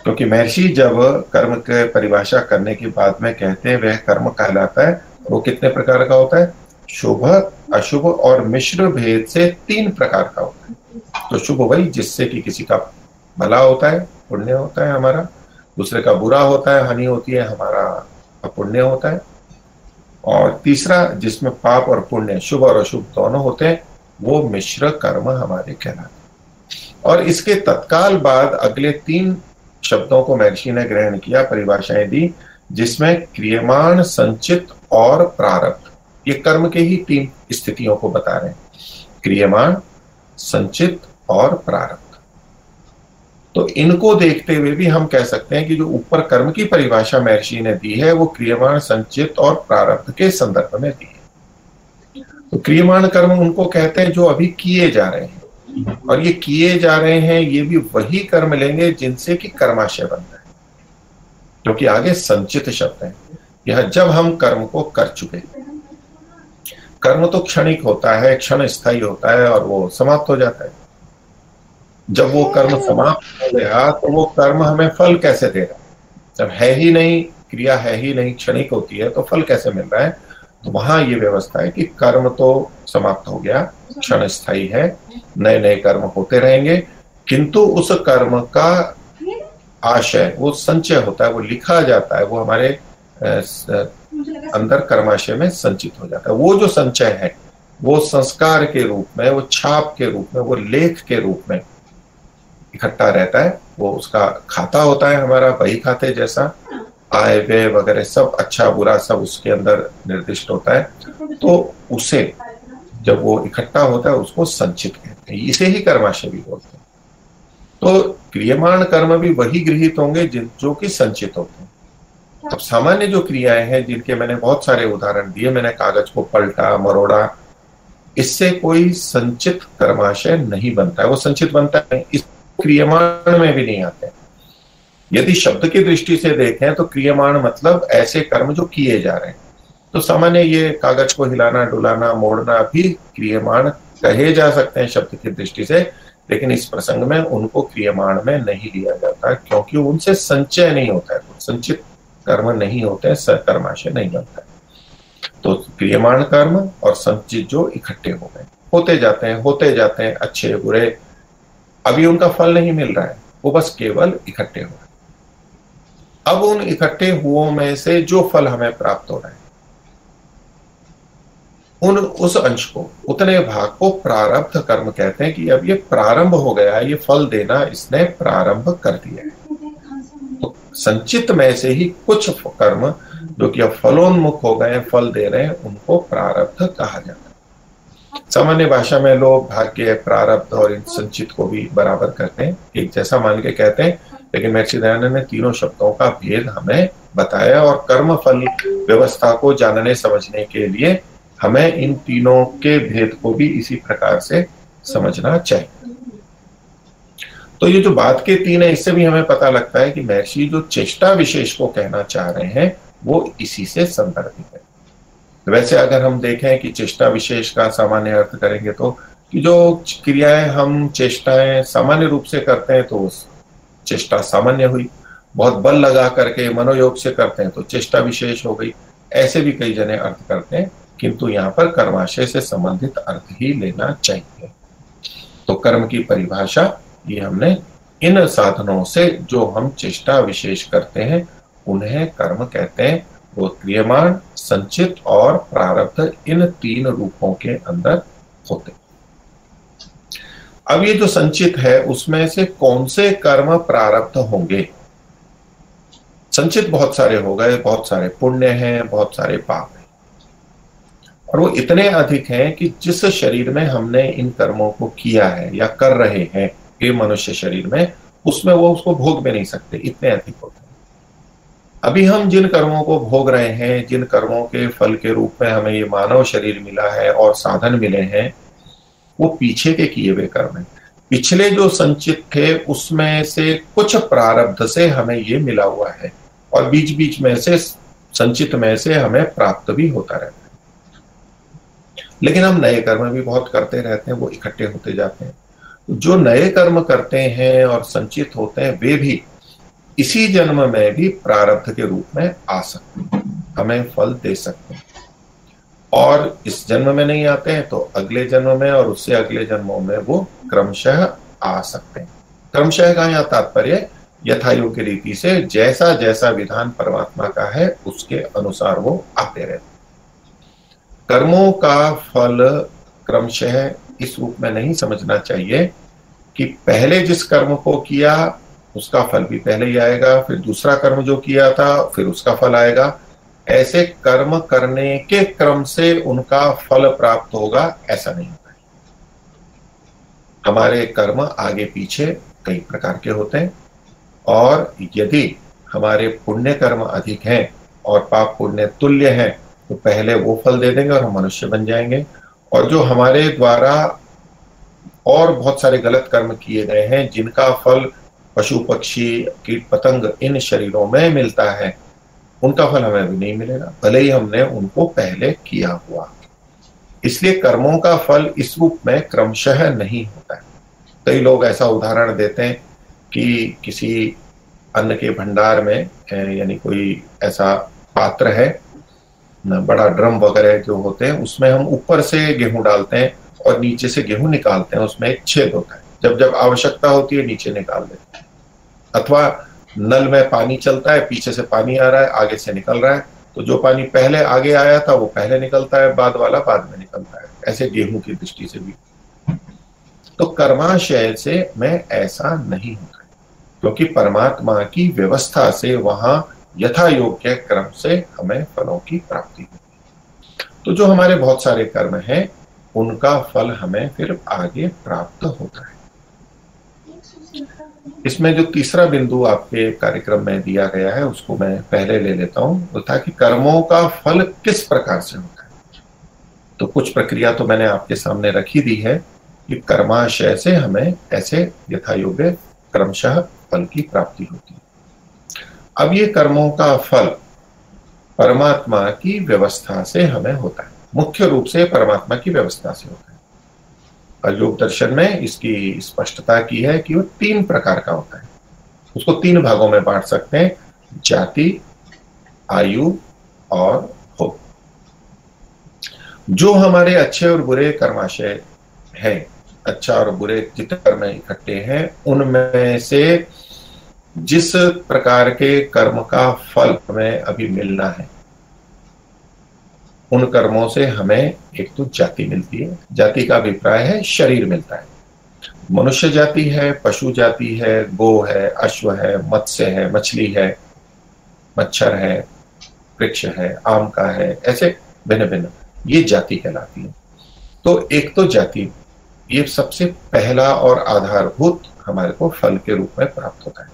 क्योंकि महर्षि जब कर्म के परिभाषा करने के बाद में कहते हैं वह कर्म कहलाता है वो कितने प्रकार का होता है? शुभ अशुभ और मिश्र भेद से तीन प्रकार का होता है। तो शुभ वही जिससे कि किसी का भला होता है पुण्य होता है हमारा। दूसरे का बुरा होता है, हानि होती है, हमारा अपुण्य होता है। और तीसरा, जिसमें पाप और पुण्य, शुभ और अशुभ दोनों होते हैं, वो मिश्र कर्म हमारे कहलाते और इसके तत्काल बाद अगले तीन शब्दों को महर्षि ने ग्रहण किया, परिभाषाएँ दी, जिसमें क्रियमाण, संचित और प्रारब्ध। ये कर्म के ही तीन स्थितियों को बता रहे हैं। क्रियमाण, संचित और प्रारब्ध। तो इनको देखते हुए भी हम कह सकते हैं कि जो ऊपर कर्म की परिभाषा महर्षि ने दी है, वो क्रियमाण संचित और प्रारब्ध के संदर्भ में दी है। तो क्रियमाण कर्म उनको कहते हैं जो अभी किए जा रहे हैं। और ये किए जा रहे हैं, ये भी वही कर्म लेंगे जिनसे कि कर्माशय बनता है। क्योंकि आगे संचित शब्द है। यह जब हम कर्म को कर चुके कर्म तो क्षणिक होता है, क्षण स्थायी होता है और वो समाप्त हो जाता है। जब वो कर्म समाप्त हो गया तो वो कर्म हमें फल कैसे दे रहा है? जब है ही नहीं, क्रिया है ही नहीं, क्षणिक होती है तो फल कैसे मिल रहा है? तो वहाँ ये व्यवस्था है कि कर्म तो समाप्त हो गया, क्षण स्थायी है नए नए कर्म होते रहेंगे, किंतु उस कर्म का आशय, वो संचय होता है, वो लिखा जाता है, वो हमारे अंदर कर्माशय में संचित हो जाता है। वो जो संचय है, वो संस्कार के रूप में, वो छाप के रूप में, वो लेख के रूप में इकट्ठा रहता है, वो उसका खाता होता है हमारा, वही खाते जैसा। आय व्यय वगैरह सब अच्छा बुरा सब उसके अंदर निर्दिष्ट होता है। तो उसे जब वो इकट्ठा होता है, उसको संचित कहते हैं। इसे ही कर्माशय भी बोलते हैं। तो क्रियमाण कर्म भी वही गृहित होंगे जिन, जो कि संचित होते हैं। अब सामान्य जो क्रियाएँ हैं, जिनके मैंने बहुत सारे उदाहरण दिए, मैंने कागज़ को पलटा, मरोड़ा, इससे कोई संचित कर्माशय नहीं बनता है। वो संचित बनता है, इस क्रियमाण में भी नहीं आते यदि शब्द की दृष्टि से देखें तो क्रियमाण मतलब ऐसे कर्म जो किए जा रहे हैं। तो सामान्य ये कागज़ को हिलाना, डुलाना, मोड़ना भी क्रियमाण कहे जा सकते हैं शब्द की दृष्टि से, लेकिन इस प्रसंग में उनको क्रियमाण में नहीं लिया जाता, क्योंकि उनसे संचय नहीं होता है। संचित कर्म नहीं होते सकर्माशय नहीं बनता तो क्रियमाण कर्म और संचित जो इकट्ठे हो गए, होते जाते हैं, होते जाते हैं, अच्छे बुरे अभी उनका फल नहीं मिल रहा है। वो बस केवल इकट्ठे हो। रहे अब उन इकट्ठे हुओं में से जो फल हमें प्राप्त हो रहा है, उन, उस अंश को, उतने भाग को प्रारब्ध कर्म कहते हैं कि अब ये प्रारंभ हो गया है, ये फल देना इसने प्रारंभ कर दिया है। तो संचित में से ही कुछ कर्म जो कि अब फलोन्मुख हो गए फल दे रहे हैं, उनको प्रारब्ध कहा जाता है। सामान्य भाषा में लोग भाग्य, प्रारब्ध और इन संचित को भी बराबर करते हैं। एक जैसा मान के कहते हैं, लेकिन महर्षि दयानंद ने तीनों शब्दों का भेद हमें बताया और कर्म फल व्यवस्था को जानने, समझने के लिए हमें इन तीनों के भेद को भी इसी प्रकार से समझना चाहिए। तो ये जो बात के तीन है, इससे भी हमें पता लगता है कि महर्षि जो चेष्टा विशेष को कहना चाह रहे हैं, वो इसी से संदर्भित है। वैसे अगर हम देखें कि चेष्टा विशेष का सामान्य अर्थ करेंगे तो कि जो क्रियाएँ हम चेष्टाएँ सामान्य रूप से करते हैं तो चेष्टा सामान्य हुई। बहुत बल लगा करके मनोयोग से करते हैं तो चेष्टा विशेष हो गई। ऐसे भी कई जने अर्थ करते हैं, किंतु यहाँ पर कर्माशय से संबंधित अर्थ ही लेना चाहिए। तो कर्म की परिभाषा ये हमने इन साधनों से जो हम चेष्टा विशेष करते हैं, उन्हें कर्म कहते हैं। वो क्रियमाण, संचित और प्रारब्ध इन तीन रूपों के अंदर होते अब ये जो संचित है, उसमें से कौन से कर्म प्रारब्ध होंगे? संचित बहुत सारे हो गए, बहुत सारे पुण्य हैं, बहुत सारे पाप हैं। और वो इतने अधिक हैं कि जिस शरीर में हमने इन कर्मों को किया है या कर रहे हैं, ये मनुष्य शरीर में, उसमें वो उसको भोग भी नहीं सकते, इतने अधिक होते अभी हम जिन कर्मों को भोग रहे हैं, जिन कर्मों के फल के रूप में हमें ये मानव शरीर मिला है और साधन मिले हैं, वो पीछे के किए हुए कर्म है। पिछले जो संचित थे, उसमें से कुछ प्रारब्ध से हमें ये मिला हुआ है और बीच बीच में से, संचित में से हमें प्राप्त भी होता रहता है। लेकिन हम नए कर्म भी बहुत करते रहते हैं, वो इकट्ठे होते जाते हैं। जो नए कर्म करते हैं और संचित होते हैं, वे भी इसी जन्म में भी प्रारब्ध के रूप में आ सकते हैं, हमें फल दे सकते हैं। और इस जन्म में नहीं आते हैं तो अगले जन्म में और उससे अगले जन्मों में वो क्रमशः आ सकते हैं। क्रमशः का यहाँ तात्पर्य यथा योग्य रीति से जैसा जैसा विधान परमात्मा का है, उसके अनुसार वो आते रहते कर्मों का फल क्रमशः इस रूप में नहीं समझना चाहिए कि पहले जिस कर्म को किया उसका फल भी पहले ही आएगा, फिर दूसरा कर्म जो किया था, फिर उसका फल आएगा। ऐसे कर्म करने के क्रम से उनका फल प्राप्त होगा, ऐसा नहीं होता हमारे कर्म आगे पीछे कई प्रकार के होते हैं, और यदि हमारे पुण्य कर्म अधिक हैं और पाप पुण्य तुल्य हैं तो पहले वो फल दे देंगे और हम मनुष्य बन जाएँगे। और जो हमारे द्वारा और बहुत सारे गलत कर्म किए गए हैं, जिनका फल पशु पक्षी, कीट पतंग, इन शरीरों में मिलता है। उनका फल हमें भी नहीं मिलेगा, भले ही हमने उनको पहले किया हुआ। इसलिए कर्मों का फल इस रूप में क्रमशः नहीं होता है। कई लोग ऐसा उदाहरण देते हैं कि किसी अन्न के भंडार में यानी कोई ऐसा पात्र है बड़ा ड्रम वगैरह जो होते हैं, उसमें हम ऊपर से गेहूँ डालते हैं और नीचे से गेहूँ निकालते हैं, उसमें एक छेद होता है। जब जब आवश्यकता होती है, नीचे निकाल देते हैं। अथवा नल में पानी चलता है, पीछे से पानी आ रहा है, आगे से निकल रहा है तो जो पानी पहले आगे आया था, वो पहले निकलता है, बाद वाला बाद में निकलता है। ऐसे गेहूँ की दृष्टि से भी। तो कर्माशय से मैं ऐसा नहीं होता क्योंकि परमात्मा की व्यवस्था से वहाँ यथा योग्य क्रम से हमें फलों की प्राप्ति होती तो जो हमारे बहुत सारे कर्म हैं, उनका फल हमें फिर आगे प्राप्त होता है। इसमें जो तीसरा बिंदु आपके कार्यक्रम में दिया गया है, उसको मैं पहले ले लेता हूँ, वो था कि कर्मों का फल किस प्रकार से होता है। तो कुछ प्रक्रिया तो मैंने आपके सामने रखी दी है कि कर्माशय से हमें ऐसे यथा योग्य क्रमशः फल की प्राप्ति होती है। अब ये कर्मों का फल परमात्मा की व्यवस्था से हमें होता है। मुख्य रूप से परमात्मा की व्यवस्था से होता है। और योग दर्शन में इसकी स्पष्टता की है कि वो तीन प्रकार का होता है। उसको तीन भागों में बांट सकते हैं, जाति, आयु और हो जो हमारे अच्छे और बुरे कर्माशय है अच्छा और बुरे जितने कर्म इकट्ठे हैं, उनमें से जिस प्रकार के कर्म का फल हमें अभी मिलना है उन कर्मों से हमें एक तो जाति मिलती है, जाति का अभिप्राय है, शरीर मिलता है। मनुष्य जाति है, पशु जाति है गो है, अश्व है, मत्स्य है, मछली है, मच्छर है, वृक्ष है, आम का है, ऐसे भिन्न भिन्न ये जाति कहलाती है। तो एक तो जाति, ये सबसे पहला और आधारभूत हमारे को फल के रूप में प्राप्त होता है।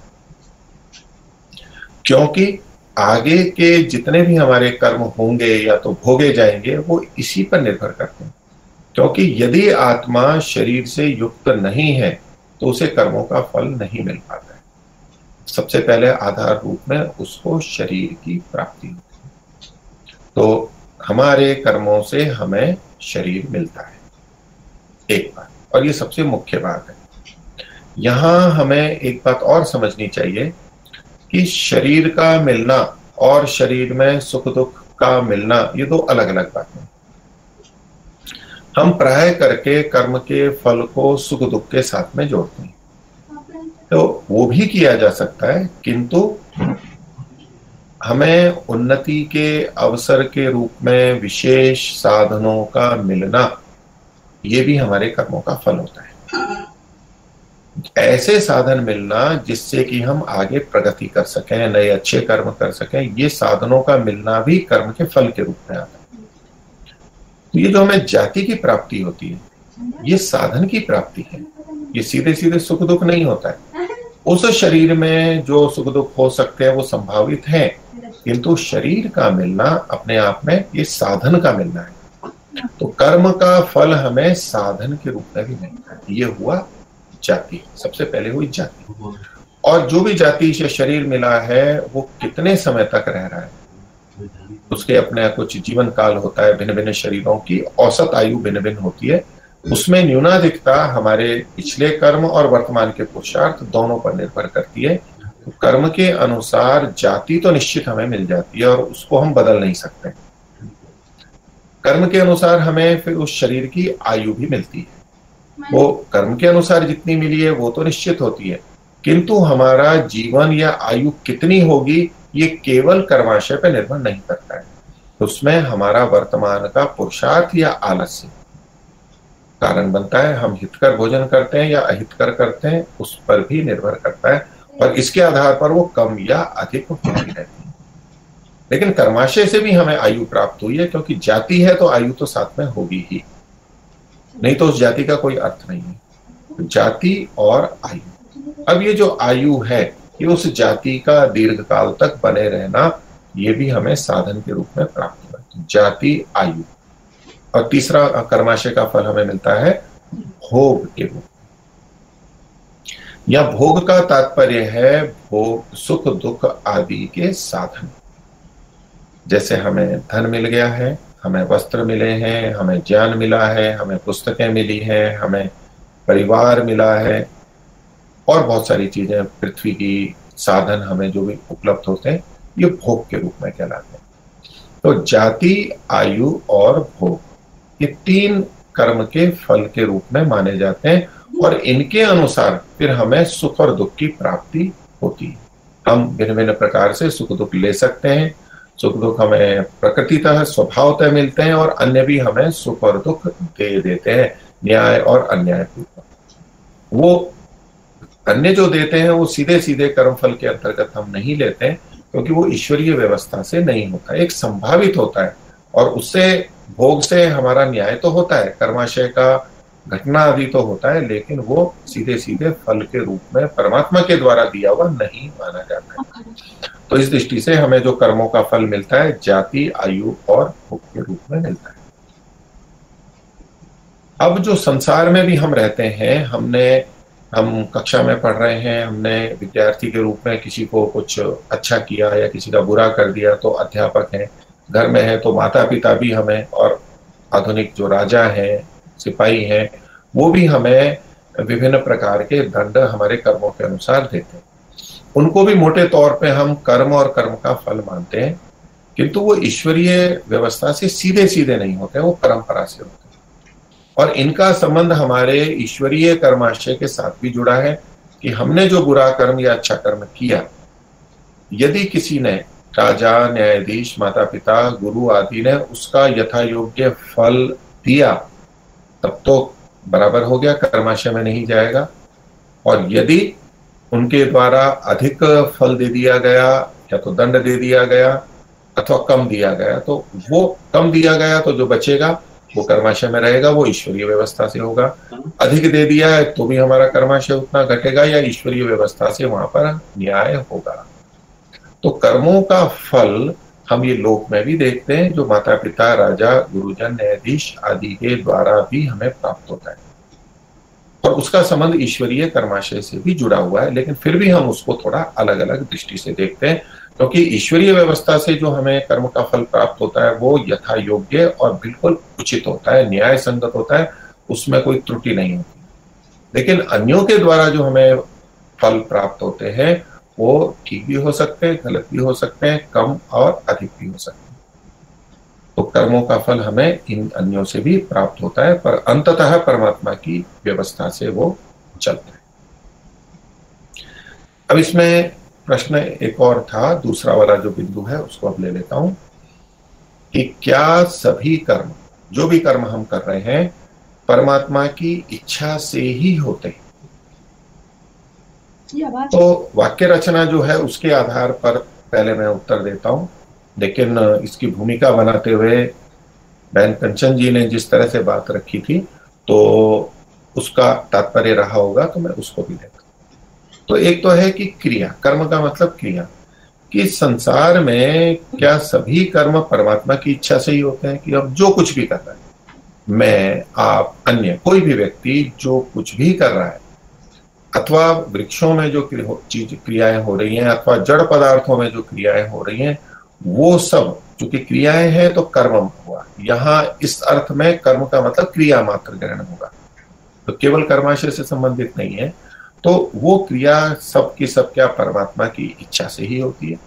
क्योंकि आगे के जितने भी हमारे कर्म होंगे या तो भोगे जाएँगे, वो इसी पर निर्भर करते हैं। क्योंकि यदि आत्मा शरीर से युक्त नहीं है तो उसे कर्मों का फल नहीं मिल पाता है। सबसे पहले आधार रूप में उसको शरीर की प्राप्ति होती है। तो हमारे कर्मों से हमें शरीर मिलता है। एक बात। और ये सबसे मुख्य बात है। यहाँ हमें एक बात और समझनी चाहिए कि शरीर का मिलना और शरीर में सुख दुख का मिलना, ये दो अलग अलग बातें हम प्राय करके कर्म के फल को सुख दुख के साथ में जोड़ते हैं। तो वो भी किया जा सकता है, किंतु हमें उन्नति के अवसर के रूप में विशेष साधनों का मिलना, ये भी हमारे कर्मों का फल होता है। ऐसे साधन मिलना जिससे कि हम आगे प्रगति कर सकें, नए अच्छे कर्म कर सकें, ये साधनों का मिलना भी कर्म के फल के रूप में आता है। तो ये जो हमें जाति की प्राप्ति होती है, ये साधन की प्राप्ति है। ये सीधे सीधे सुख दुख नहीं होता है। उस शरीर में जो सुख दुख हो सकते हैं, वो संभावित है, किंतु शरीर का मिलना, अपने आप में ये साधन का मिलना है। तो कर्म का फल हमें साधन के रूप में भी मिलता है। ये हुआ जाति सबसे पहले हुई जाति और जो भी जाति से शरीर मिला है वो कितने समय तक रह रहा है? उसके अपने कुछ जीवन काल होता है भिन्न भिन्न शरीरों की औसत आयु भिन्न भिन्न होती है। उसमें न्यूनाधिकता हमारे पिछले कर्म और वर्तमान के पुरुषार्थ दोनों पर निर्भर करती है। तो कर्म के अनुसार जाति तो निश्चित हमें मिल जाती है और उसको हम बदल नहीं सकते। कर्म के अनुसार हमें फिर उस शरीर की आयु भी मिलती है। वो कर्म के अनुसार जितनी मिली है, वो तो निश्चित होती है। किंतु हमारा जीवन या आयु कितनी होगी, ये केवल कर्माशय पर निर्भर नहीं करता है। उसमें हमारा वर्तमान का पुरुषार्थ या आलस्य कारण बनता है। हम हितकर भोजन करते हैं या अहितकर करते हैं, उस पर भी निर्भर करता है। और इसके आधार पर वो कम या अधिक होती है। लेकिन कर्माशय से भी हमें आयु प्राप्त हुई है, क्योंकि जाति है तो आयु तो साथ में होगी ही। नहीं तो उस जाति का कोई अर्थ नहीं है। जाति और आयु। अब ये जो आयु है, ये उस जाति का दीर्घ काल तक बने रहना, ये भी हमें साधन के रूप में प्राप्त तो जाति, आयु। और तीसरा कर्माशय का फल हमें मिलता है, भोग के रूप या भोग का तात्पर्य है, भोग, सुख, दुख आदि के साधन। जैसे हमें धन मिल गया है हमें वस्त्र मिले हैं, हमें ज्ञान मिला है, हमें पुस्तकें मिली हैं, हमें परिवार मिला है और बहुत सारी चीज़ें, पृथ्वी की साधन हमें जो भी उपलब्ध होते हैं, ये भोग के रूप में कहलाते हैं। तो जाति, आयु और भोग, ये तीन कर्म के फल के रूप में माने जाते हैं और इनके अनुसार फिर हमें सुख और दुख की प्राप्ति होती है। हम भिन्न भिन्न प्रकार से सुख दुख ले सकते हैं सुख दुख हमें प्रकृतितः स्वभावतः मिलते हैं और अन्य भी हमें सुख और दुख दे देते हैं, न्याय और अन्याय वो अन्य जो देते हैं, वो सीधे सीधे कर्म फल के अंतर्गत हम नहीं लेते हैं क्योंकि वो ईश्वरीय व्यवस्था से नहीं होता, एक संभावित होता है, और उससे भोग से हमारा न्याय तो होता है, कर्माशय का घटना आदि तो होता है, लेकिन वो सीधे सीधे फल के रूप में परमात्मा के द्वारा दिया हुआ नहीं माना जाता है। तो इस दृष्टि से हमें जो कर्मों का फल मिलता है, जाति, आयु और भोग के रूप में मिलता है। अब जो संसार में भी हम रहते हैं, हमने, हम कक्षा में पढ़ रहे हैं, हमने विद्यार्थी के रूप में किसी को कुछ अच्छा किया या किसी का बुरा कर दिया तो अध्यापक हैं, घर में है तो माता पिता भी हमें और आधुनिक जो राजा हैं, सिपाही हैं, वो भी हमें विभिन्न प्रकार के दंड हमारे कर्मों के अनुसार देते हैं। उनको भी मोटे तौर पे हम कर्म और कर्म का फल मानते हैं, किंतु वो ईश्वरीय व्यवस्था से सीधे सीधे नहीं होते, वो परंपरा से होते हैं। और इनका संबंध हमारे ईश्वरीय कर्माशय के साथ भी जुड़ा है कि हमने जो बुरा कर्म या अच्छा कर्म किया, यदि किसी ने राजा, न्यायाधीश माता पिता गुरु आदि ने उसका यथा योग्य फल दिया, तब तो बराबर हो गया, कर्माशय में नहीं जाएगा। और यदि उनके द्वारा अधिक फल दे दिया गया, या तो दंड दे दिया गया, अथवा कम दिया गया तो वो कम दिया गया तो जो बचेगा, वो कर्माशय में रहेगा, वो ईश्वरीय व्यवस्था से होगा। अधिक दे दिया है तो भी हमारा कर्माशय उतना घटेगा, या ईश्वरीय व्यवस्था से वहाँ पर न्याय होगा। तो कर्मों का फल हम ये लोक में भी देखते हैं, जो माता पिता राजा, गुरुजन, न्यायाधीश आदि के द्वारा भी हमें प्राप्त होता है। और उसका संबंध ईश्वरीय कर्माशय से भी जुड़ा हुआ है, लेकिन फिर भी हम उसको थोड़ा अलग अलग दृष्टि से देखते हैं, क्योंकि ईश्वरीय व्यवस्था से जो हमें कर्म का फल प्राप्त होता है, वो यथा योग्य और बिल्कुल उचित होता है, न्याय संगत होता है, उसमें कोई त्रुटि नहीं होती। लेकिन अन्यों के द्वारा जो हमें फल प्राप्त होते हैं, वो ठीक भी हो सकते हैं, गलत भी हो सकते हैं, कम और अधिक भी हो सकते हैं। तो कर्मों का फल हमें इन अन्यों से भी प्राप्त होता है पर अंततः परमात्मा की व्यवस्था से वो चलता है। अब इसमें प्रश्न एक और था दूसरा वाला जो बिंदु है उसको अब ले लेता हूँ कि क्या सभी कर्म जो भी कर्म हम कर रहे हैं परमात्मा की इच्छा से ही होते हैं? तो वाक्य रचना जो है उसके आधार पर पहले मैं उत्तर देता हूँ। लेकिन इसकी भूमिका बनाते हुए बहन कंचन जी ने जिस तरह से बात रखी थी तो उसका तात्पर्य रहा होगा तो मैं उसको भी लेता तो एक तो है कि क्रिया, कर्म का मतलब क्रिया, कि संसार में क्या सभी कर्म परमात्मा की इच्छा से ही होते हैं कि अब जो कुछ भी कर रहा है, मैं, आप, अन्य, कोई भी व्यक्ति जो कुछ भी कर रहा है, अथवा वृक्षों में जो चीज़ क्रियाएँ हो रही हैं, अथवा जड़ पदार्थों में जो क्रियाएँ हो रही हैं वो सब चूँकि क्रियाएँ हैं तो कर्म हुआ। यहाँ इस अर्थ में कर्म का मतलब क्रिया मात्र ग्रहण होगा। तो केवल कर्माशय से संबंधित नहीं है। तो वो क्रिया सब की सब क्या परमात्मा की इच्छा से ही होती है।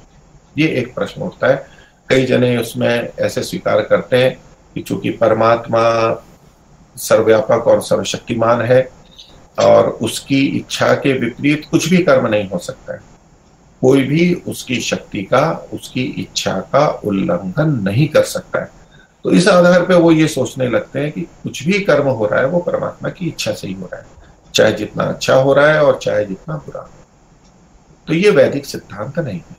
ये एक प्रश्न उठता है। कई जने उसमें ऐसे स्वीकार करते हैं कि चूँकि परमात्मा सर्वव्यापक और सर्वशक्तिमान है और उसकी इच्छा के विपरीत कुछ भी कर्म नहीं हो सकता है। कोई भी उसकी शक्ति का, उसकी इच्छा का उल्लंघन नहीं कर सकता है। तो इस आधार पर वो ये सोचने लगते हैं कि कुछ भी कर्म हो रहा है, वो परमात्मा की इच्छा से ही हो रहा है। चाहे जितना अच्छा हो रहा है और चाहे जितना बुरा। तो ये वैदिक सिद्धांत नहीं है।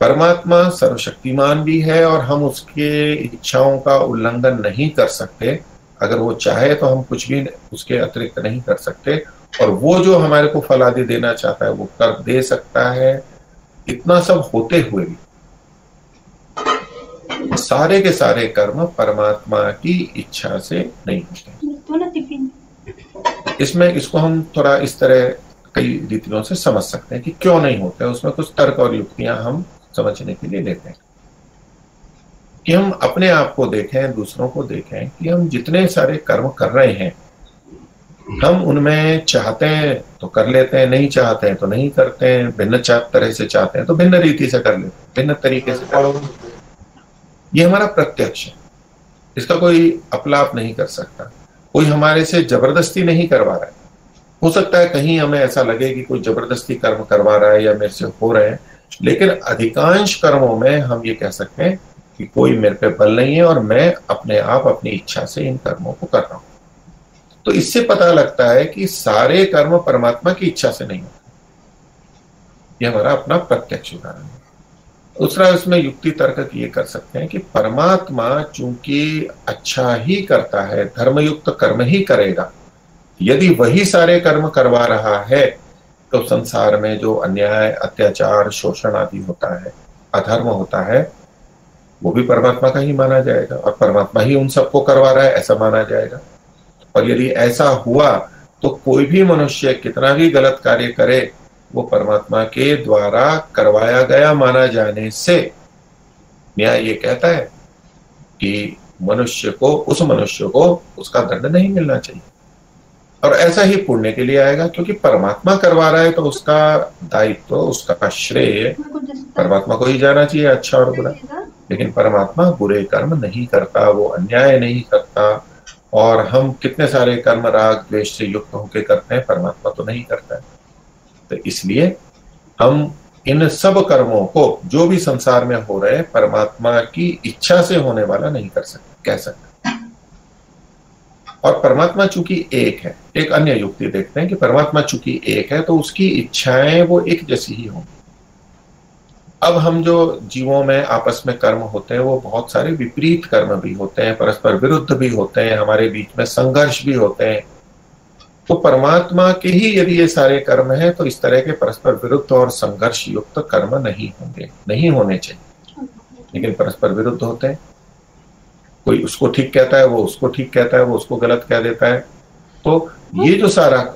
परमात्मा सर्वशक्तिमान भी है और हम उसके इच्छाओं का उल्लंघन नहीं कर सकते। अगर वो चाहे तो हम कुछ भी उसके अतिरिक्त नहीं कर सकते। और वो जो हमारे को फल आदि देना चाहता है, वो कर दे सकता है। इतना सब होते हुए भी सारे के सारे कर्म परमात्मा की इच्छा से नहीं होते। इसमें इसको हम थोड़ा इस तरह कई रीतियों से समझ सकते हैं कि क्यों नहीं होते उसमें कुछ तर्क और युक्तियाँ हम समझने के लिए लेते हैं। कि हम अपने आप को देखें दूसरों को देखें कि हम जितने सारे कर्म कर रहे हैं हम उनमें चाहते हैं तो कर लेते हैं, नहीं चाहते हैं तो नहीं करते हैं, भिन्न तरह से चाहते हैं तो भिन्न रीति से कर लेते हैं, भिन्न तरीके से कर ये हमारा प्रत्यक्ष है। इसका कोई अपलाप नहीं कर सकता। कोई हमारे से ज़बरदस्ती नहीं करवा रहा है। हो सकता है कहीं हमें ऐसा लगे कि कोई ज़बरदस्ती कर्म करवा रहा है या मेरे से हो रहे हैं, लेकिन अधिकांश कर्मों में हम ये कह सकते हैं कि कोई मेरे पे बल नहीं है और मैं अपने आप अपनी इच्छा से इन कर्मों को कर रहा हूँ। तो इससे पता लगता है कि सारे कर्म परमात्मा की इच्छा से नहीं होते। ये हमारा अपना प्रत्यक्ष उदाहरण है। दूसरा, इसमें युक्ति तर्क ये कर सकते हैं कि परमात्मा चूँकि अच्छा ही करता है, धर्मयुक्त कर्म ही करेगा, यदि वही सारे कर्म करवा रहा है तो संसार में जो अन्याय, अत्याचार, शोषण आदि होता है, अधर्म होता है, वो भी परमात्मा का ही माना जाएगा, और परमात्मा ही उन सबको करवा रहा है, ऐसा माना जाएगा। और यदि ऐसा हुआ तो कोई भी मनुष्य कितना भी गलत कार्य करे, वो परमात्मा के द्वारा करवाया गया माना जाने से। न्याय ये कहता है कि मनुष्य को, उस मनुष्य को उसका दंड नहीं मिलना चाहिए। और ऐसा ही पुण्य के लिए आएगा, क्योंकि परमात्मा करवा रहा है तो उसका दायित्व तो उसका श्रेय परमात्मा को ही जाना चाहिए अच्छा और बुरा। लेकिन परमात्मा बुरे कर्म नहीं करता, वो अन्याय नहीं करता। और हम कितने सारे कर्म राग द्वेष से युक्त होकर करते हैं, परमात्मा तो नहीं करता है। तो इसलिए हम इन सब कर्मों को, जो भी संसार में हो रहे परमात्मा की इच्छा से होने वाला नहीं कर सकते कह सकते। और परमात्मा चूँकि एक है, एक अन्य युक्ति देखते हैं कि परमात्मा चूँकि एक है तो उसकी इच्छाएँ वो एक जैसी ही होंगी। अब हम जो जीवों में आपस में कर्म होते हैं, वो बहुत सारे विपरीत कर्म भी होते हैं, परस्पर विरुद्ध भी होते हैं, हमारे बीच में संघर्ष भी होते हैं। तो परमात्मा के ही यदि ये सारे कर्म हैं तो इस तरह के परस्पर विरुद्ध और संघर्ष युक्त कर्म नहीं होंगे, नहीं होने चाहिए। लेकिन परस्पर विरुद्ध होते हैं। कोई उसको ठीक कहता है, वो उसको ठीक कहता है, वो उसको गलत कह देता है। तो ये जो सारा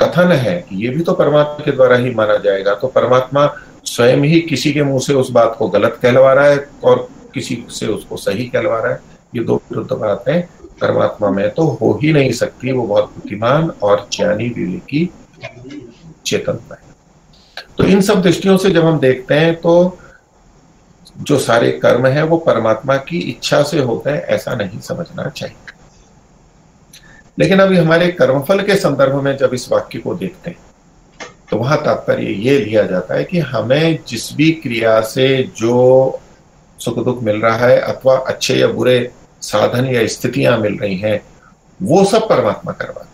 कथन है, ये भी तो परमात्मा के द्वारा ही माना जाएगा। तो परमात्मा स्वयं ही किसी के मुँह से उस बात को गलत कहलवा रहा है और किसी से उसको सही कहलवा रहा है। ये दो विरुद्ध बातें परमात्मा में तो हो ही नहीं सकती। वो बहुत बुद्धिमान और ज्ञानी विवेकी चेतनता है। तो इन सब दृष्टियों से जब हम देखते हैं तो जो सारे कर्म है वो परमात्मा की इच्छा से होते हैं, ऐसा नहीं समझना चाहिए। लेकिन अभी हमारे कर्मफल के संदर्भ में जब इस वाक्य को देखते हैं तो वहाँ तात्पर्य ये लिया जाता है कि हमें जिस भी क्रिया से जो सुख दुख मिल रहा है अथवा अच्छे या बुरे साधन या स्थितियाँ मिल रही हैं वो सब परमात्मा करवा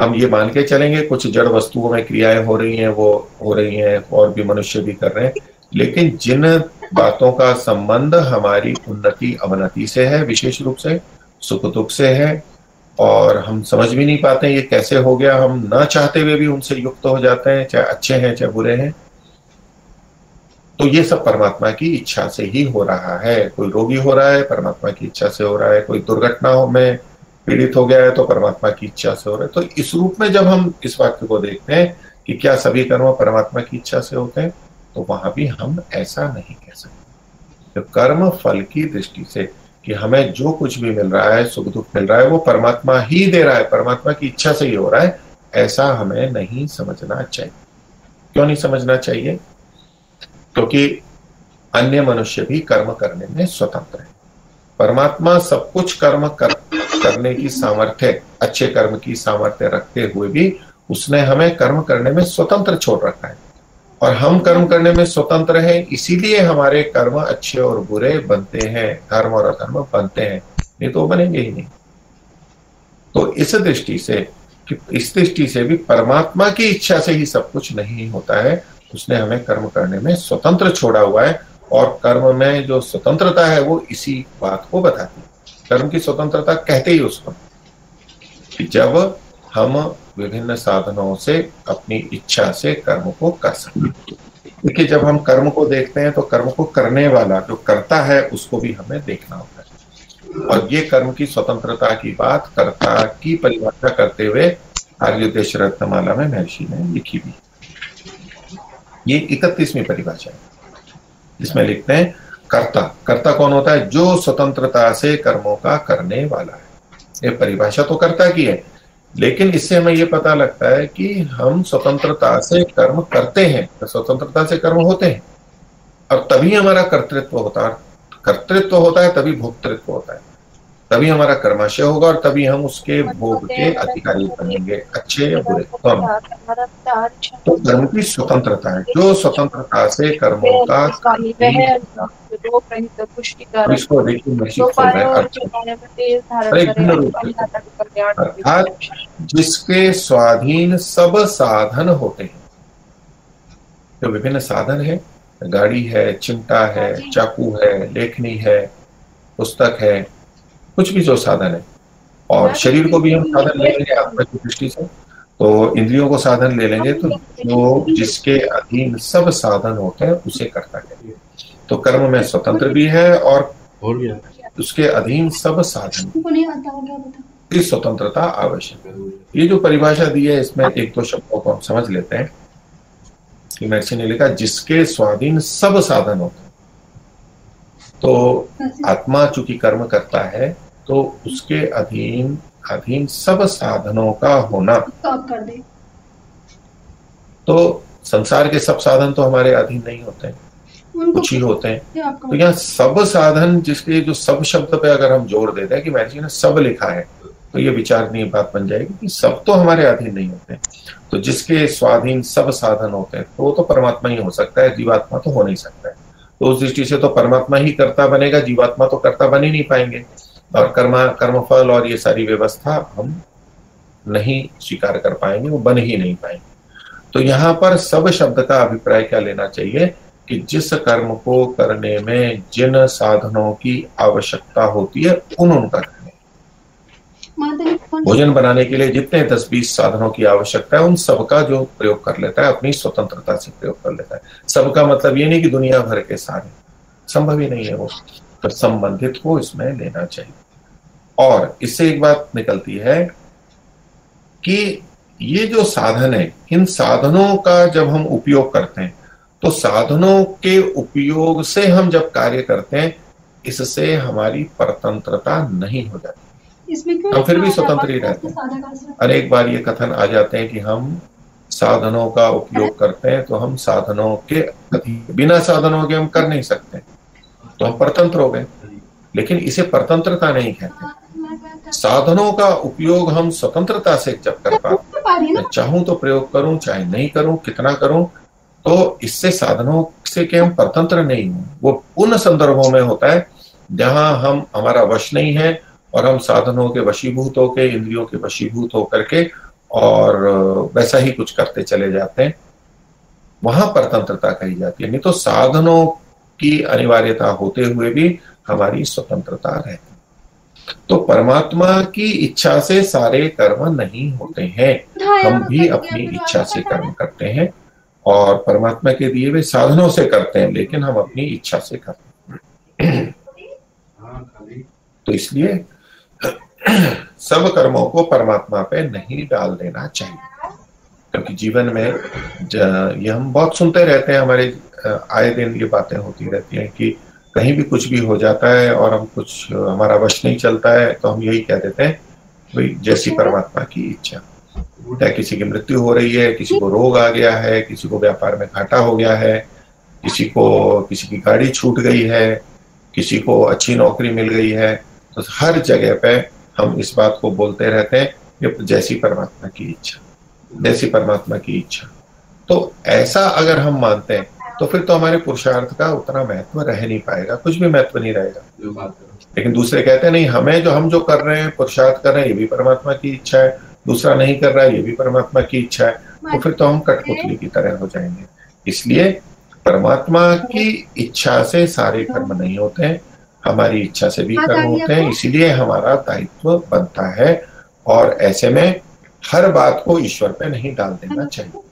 हम ये मान के चलेंगे कुछ जड़ वस्तुओं में क्रियाएँ हो रही हैं वो हो रही हैं और भी मनुष्य भी कर रहे हैं। लेकिन जिन बातों का संबंध हमारी उन्नति अवनति से है विशेष रूप से सुख दुख से है और हम समझ भी नहीं पाते ये कैसे हो गया। हम ना चाहते हुए भी उनसे युक्त हो जाते हैं, चाहे अच्छे हैं, चाहे बुरे हैं। तो ये सब परमात्मा की इच्छा से ही हो रहा है। कोई रोगी हो रहा है, परमात्मा की इच्छा से हो रहा है। कोई दुर्घटना में पीड़ित हो गया है तो परमात्मा की इच्छा से हो रहा है। तो इस रूप में जब हम इस वाक्य को देखते हैं कि क्या सभी कर्म परमात्मा की इच्छा से होते हैं तो वहाँ भी हम ऐसा नहीं कह सकते। तो कर्म फल की दृष्टि से कि हमें जो कुछ भी मिल रहा है सुख दुख मिल रहा है वो परमात्मा ही दे रहा है। परमात्मा की इच्छा से ही हो रहा है। ऐसा हमें नहीं समझना चाहिए। क्यों नहीं समझना चाहिए? क्योंकि अन्य मनुष्य भी कर्म करने में स्वतंत्र है। परमात्मा सब कुछ कर्म कर, करने की सामर्थ्य अच्छे कर्म की सामर्थ्य रखते हुए भी उसने हमें कर्म करने में स्वतंत्र छोड़ रखा है। और हम कर्म करने में स्वतंत्र हैं, इसीलिए हमारे कर्म अच्छे और बुरे बनते हैं धर्म और अधर्म बनते हैं, नहीं तो बनेंगे ही नहीं। तो इस दृष्टि से कि इस दृष्टि से भी परमात्मा की इच्छा से ही सब कुछ नहीं होता है, उसने हमें कर्म करने में स्वतंत्र छोड़ा हुआ है, और कर्म में जो स्वतंत्रता है वो इसी बात को बताती है। कर्म की स्वतंत्रता कहते ही उसको जब हम विभिन्न साधनों से अपनी इच्छा से कर्म को कर सकते देखिए, जब हम कर्म को देखते हैं तो कर्म को करने वाला जो करता है, उसको भी हमें देखना होता है। और ये कर्म की स्वतंत्रता की बात, कर्ता की परिभाषा करते हुए आर्योदेश रत्नमाला में महर्षि ने लिखी भी ये इकतीसवीं परिभाषा है। इसमें लिखते हैं, कर्ता कर्ता कौन होता है? जो स्वतंत्रता से कर्मों का करने वाला है। ये परिभाषा तो कर्ता की है लेकिन इससे हमें ये पता लगता है कि हम स्वतंत्रता से कर्म करते हैं तो स्वतंत्रता से कर्म होते हैं। और तभी हमारा कर्तृत्व होता है। कर्तृत्व होता है, तभी भोक्तृत्व होता है। तभी हमारा कर्माशय होगा और तभी हम उसके भोग के अधिकारी बनेंगे अच्छे या बुरे? हम तो कर्म की स्वतंत्रता है। जो स्वतंत्रता से कर्मों का इसको अर्थात जिसके स्वाधीन सब साधन होते हैं। जो विभिन्न साधन है गाड़ी है चिमटा है चाकू है लेखनी है पुस्तक है कुछ भी जो साधन है। और शरीर को भी हम साधन ले लेंगे आत्मा की दृष्टि से। तो इंद्रियों को साधन ले लेंगे तो जो जिसके अधीन सब साधन होते हैं उसे करता है। तो कर्म में स्वतंत्र भी है और उसके अधीन सब साधन। की स्वतंत्रता आवश्यक है। ये जो परिभाषा दी है इसमें एक दो शब्दों को हम समझ लेते हैं। कि महर्षि ने लिखा जिसके स्वाधीन सब साधन होते तो आत्मा चूँकि कर्म करता है तो उसके अधीन अधीन सब साधनों का होना। कर दे। तो संसार के सब साधन तो हमारे अधीन नहीं होते हैं कुछ ही होते हैं। तो यहाँ सब साधन जिसके जो सब शब्द पे अगर हम ज़ोर देते हैं कि महर्षि ने सब लिखा है तो ये विचारणीय बात बन जाएगी कि सब तो हमारे अधीन नहीं होते तो जिसके स्वाधीन सब साधन होते हैं तो वो तो परमात्मा ही हो सकता है जीवात्मा तो हो नहीं सकता है। तो उस दृष्टि से तो परमात्मा ही करता बनेगा जीवात्मा तो करता बन ही नहीं पाएँगे। और कर्मा कर्मफल और ये सारी व्यवस्था हम नहीं स्वीकार कर पाएँगे वो बन ही नहीं पाएँगे। तो यहाँ पर सब शब्द का अभिप्राय क्या लेना चाहिए कि जिस कर्म को करने में जिन साधनों की आवश्यकता होती है उन उनका भोजन बनाने के लिए जितने दस बीस साधनों की आवश्यकता है उन सबका जो प्रयोग कर लेता है अपनी स्वतंत्रता से प्रयोग कर लेता है। सबका मतलब ये नहीं कि दुनिया भर के सारे। संभव ही नहीं है वो। संबंधित को इसमें लेना चाहिए। और इससे एक बात निकलती है कि ये जो साधन है इन साधनों का जब हम उपयोग करते हैं तो साधनों के उपयोग से हम जब कार्य करते हैं इससे हमारी परतंत्रता नहीं हो जाती। हम फिर भी स्वतंत्र ही रहते हैं। अनेक बार ये कथन आ जाते हैं कि हम साधनों का उपयोग करते हैं तो हम साधनों के बिना साधनों के हम कर नहीं सकते। तो हम परतंत्र हो गए। लेकिन इसे परतंत्रता नहीं कहते। साधनों का उपयोग हम स्वतंत्रता से जब कर पाते मैं चाहूँ तो प्रयोग करूँ, चाहे नहीं करूँ, कितना करूँ तो इससे साधनों से के हम परतंत्र नहीं हूँ। वो उन संदर्भों में होता है, जहाँ हम, हमारा वश नहीं है, और हम साधनों के वशीभूत होकर इंद्रियों के वशीभूत होकर के, और वैसा ही कुछ करते चले जाते हैं। वहाँ परतंत्रता कही जाती है। नहीं तो साधनों की अनिवार्यता होते हुए भी हमारी स्वतंत्रता रहती तो परमात्मा की इच्छा से सारे कर्म नहीं होते हैं। हम भी अपनी इच्छा से कर्म करते हैं और परमात्मा के दिए हुए साधनों से करते हैं लेकिन हम अपनी इच्छा से करते हैं। तो इसलिए *clears throat* सब कर्मों को परमात्मा पे नहीं डाल देना चाहिए। क्योंकि जीवन में ये हम बहुत सुनते रहते हैं हमारे आए दिन ये बातें होती रहती हैं कि कहीं भी कुछ भी हो जाता है और हम कुछ हमारा वश नहीं चलता है तो हम यही कह देते हैं भाई जैसी परमात्मा की इच्छा। चाहे किसी की मृत्यु हो रही है किसी को रोग आ गया है किसी को व्यापार में घाटा हो गया है किसी को किसी की गाड़ी छूट गई है किसी को अच्छी नौकरी मिल गई है तो हर जगह पे हम इस बात को बोलते रहते हैं जैसी परमात्मा की इच्छा। जैसी परमात्मा की इच्छा। तो ऐसा अगर हम मानते हैं तो फिर तो हमारे पुरुषार्थ का उतना महत्व रह नहीं पाएगा कुछ भी महत्व नहीं रहेगा। लेकिन दूसरे कहते हैं नहीं हमें जो हम जो कर रहे हैं पुरुषार्थ कर रहे हैं ये भी परमात्मा की इच्छा है। दूसरा नहीं कर रहा है ये भी परमात्मा की इच्छा है। तो फिर तो हम कठपुतली की तरह हो जाएँगे। इसलिए परमात्मा की इच्छा से सारे कर्म नहीं होते हैं हमारी इच्छा से भी कर्म होते हैं इसीलिए हमारा दायित्व बनता है। और ऐसे में हर बात को ईश्वर पे नहीं डाल देना चाहिए।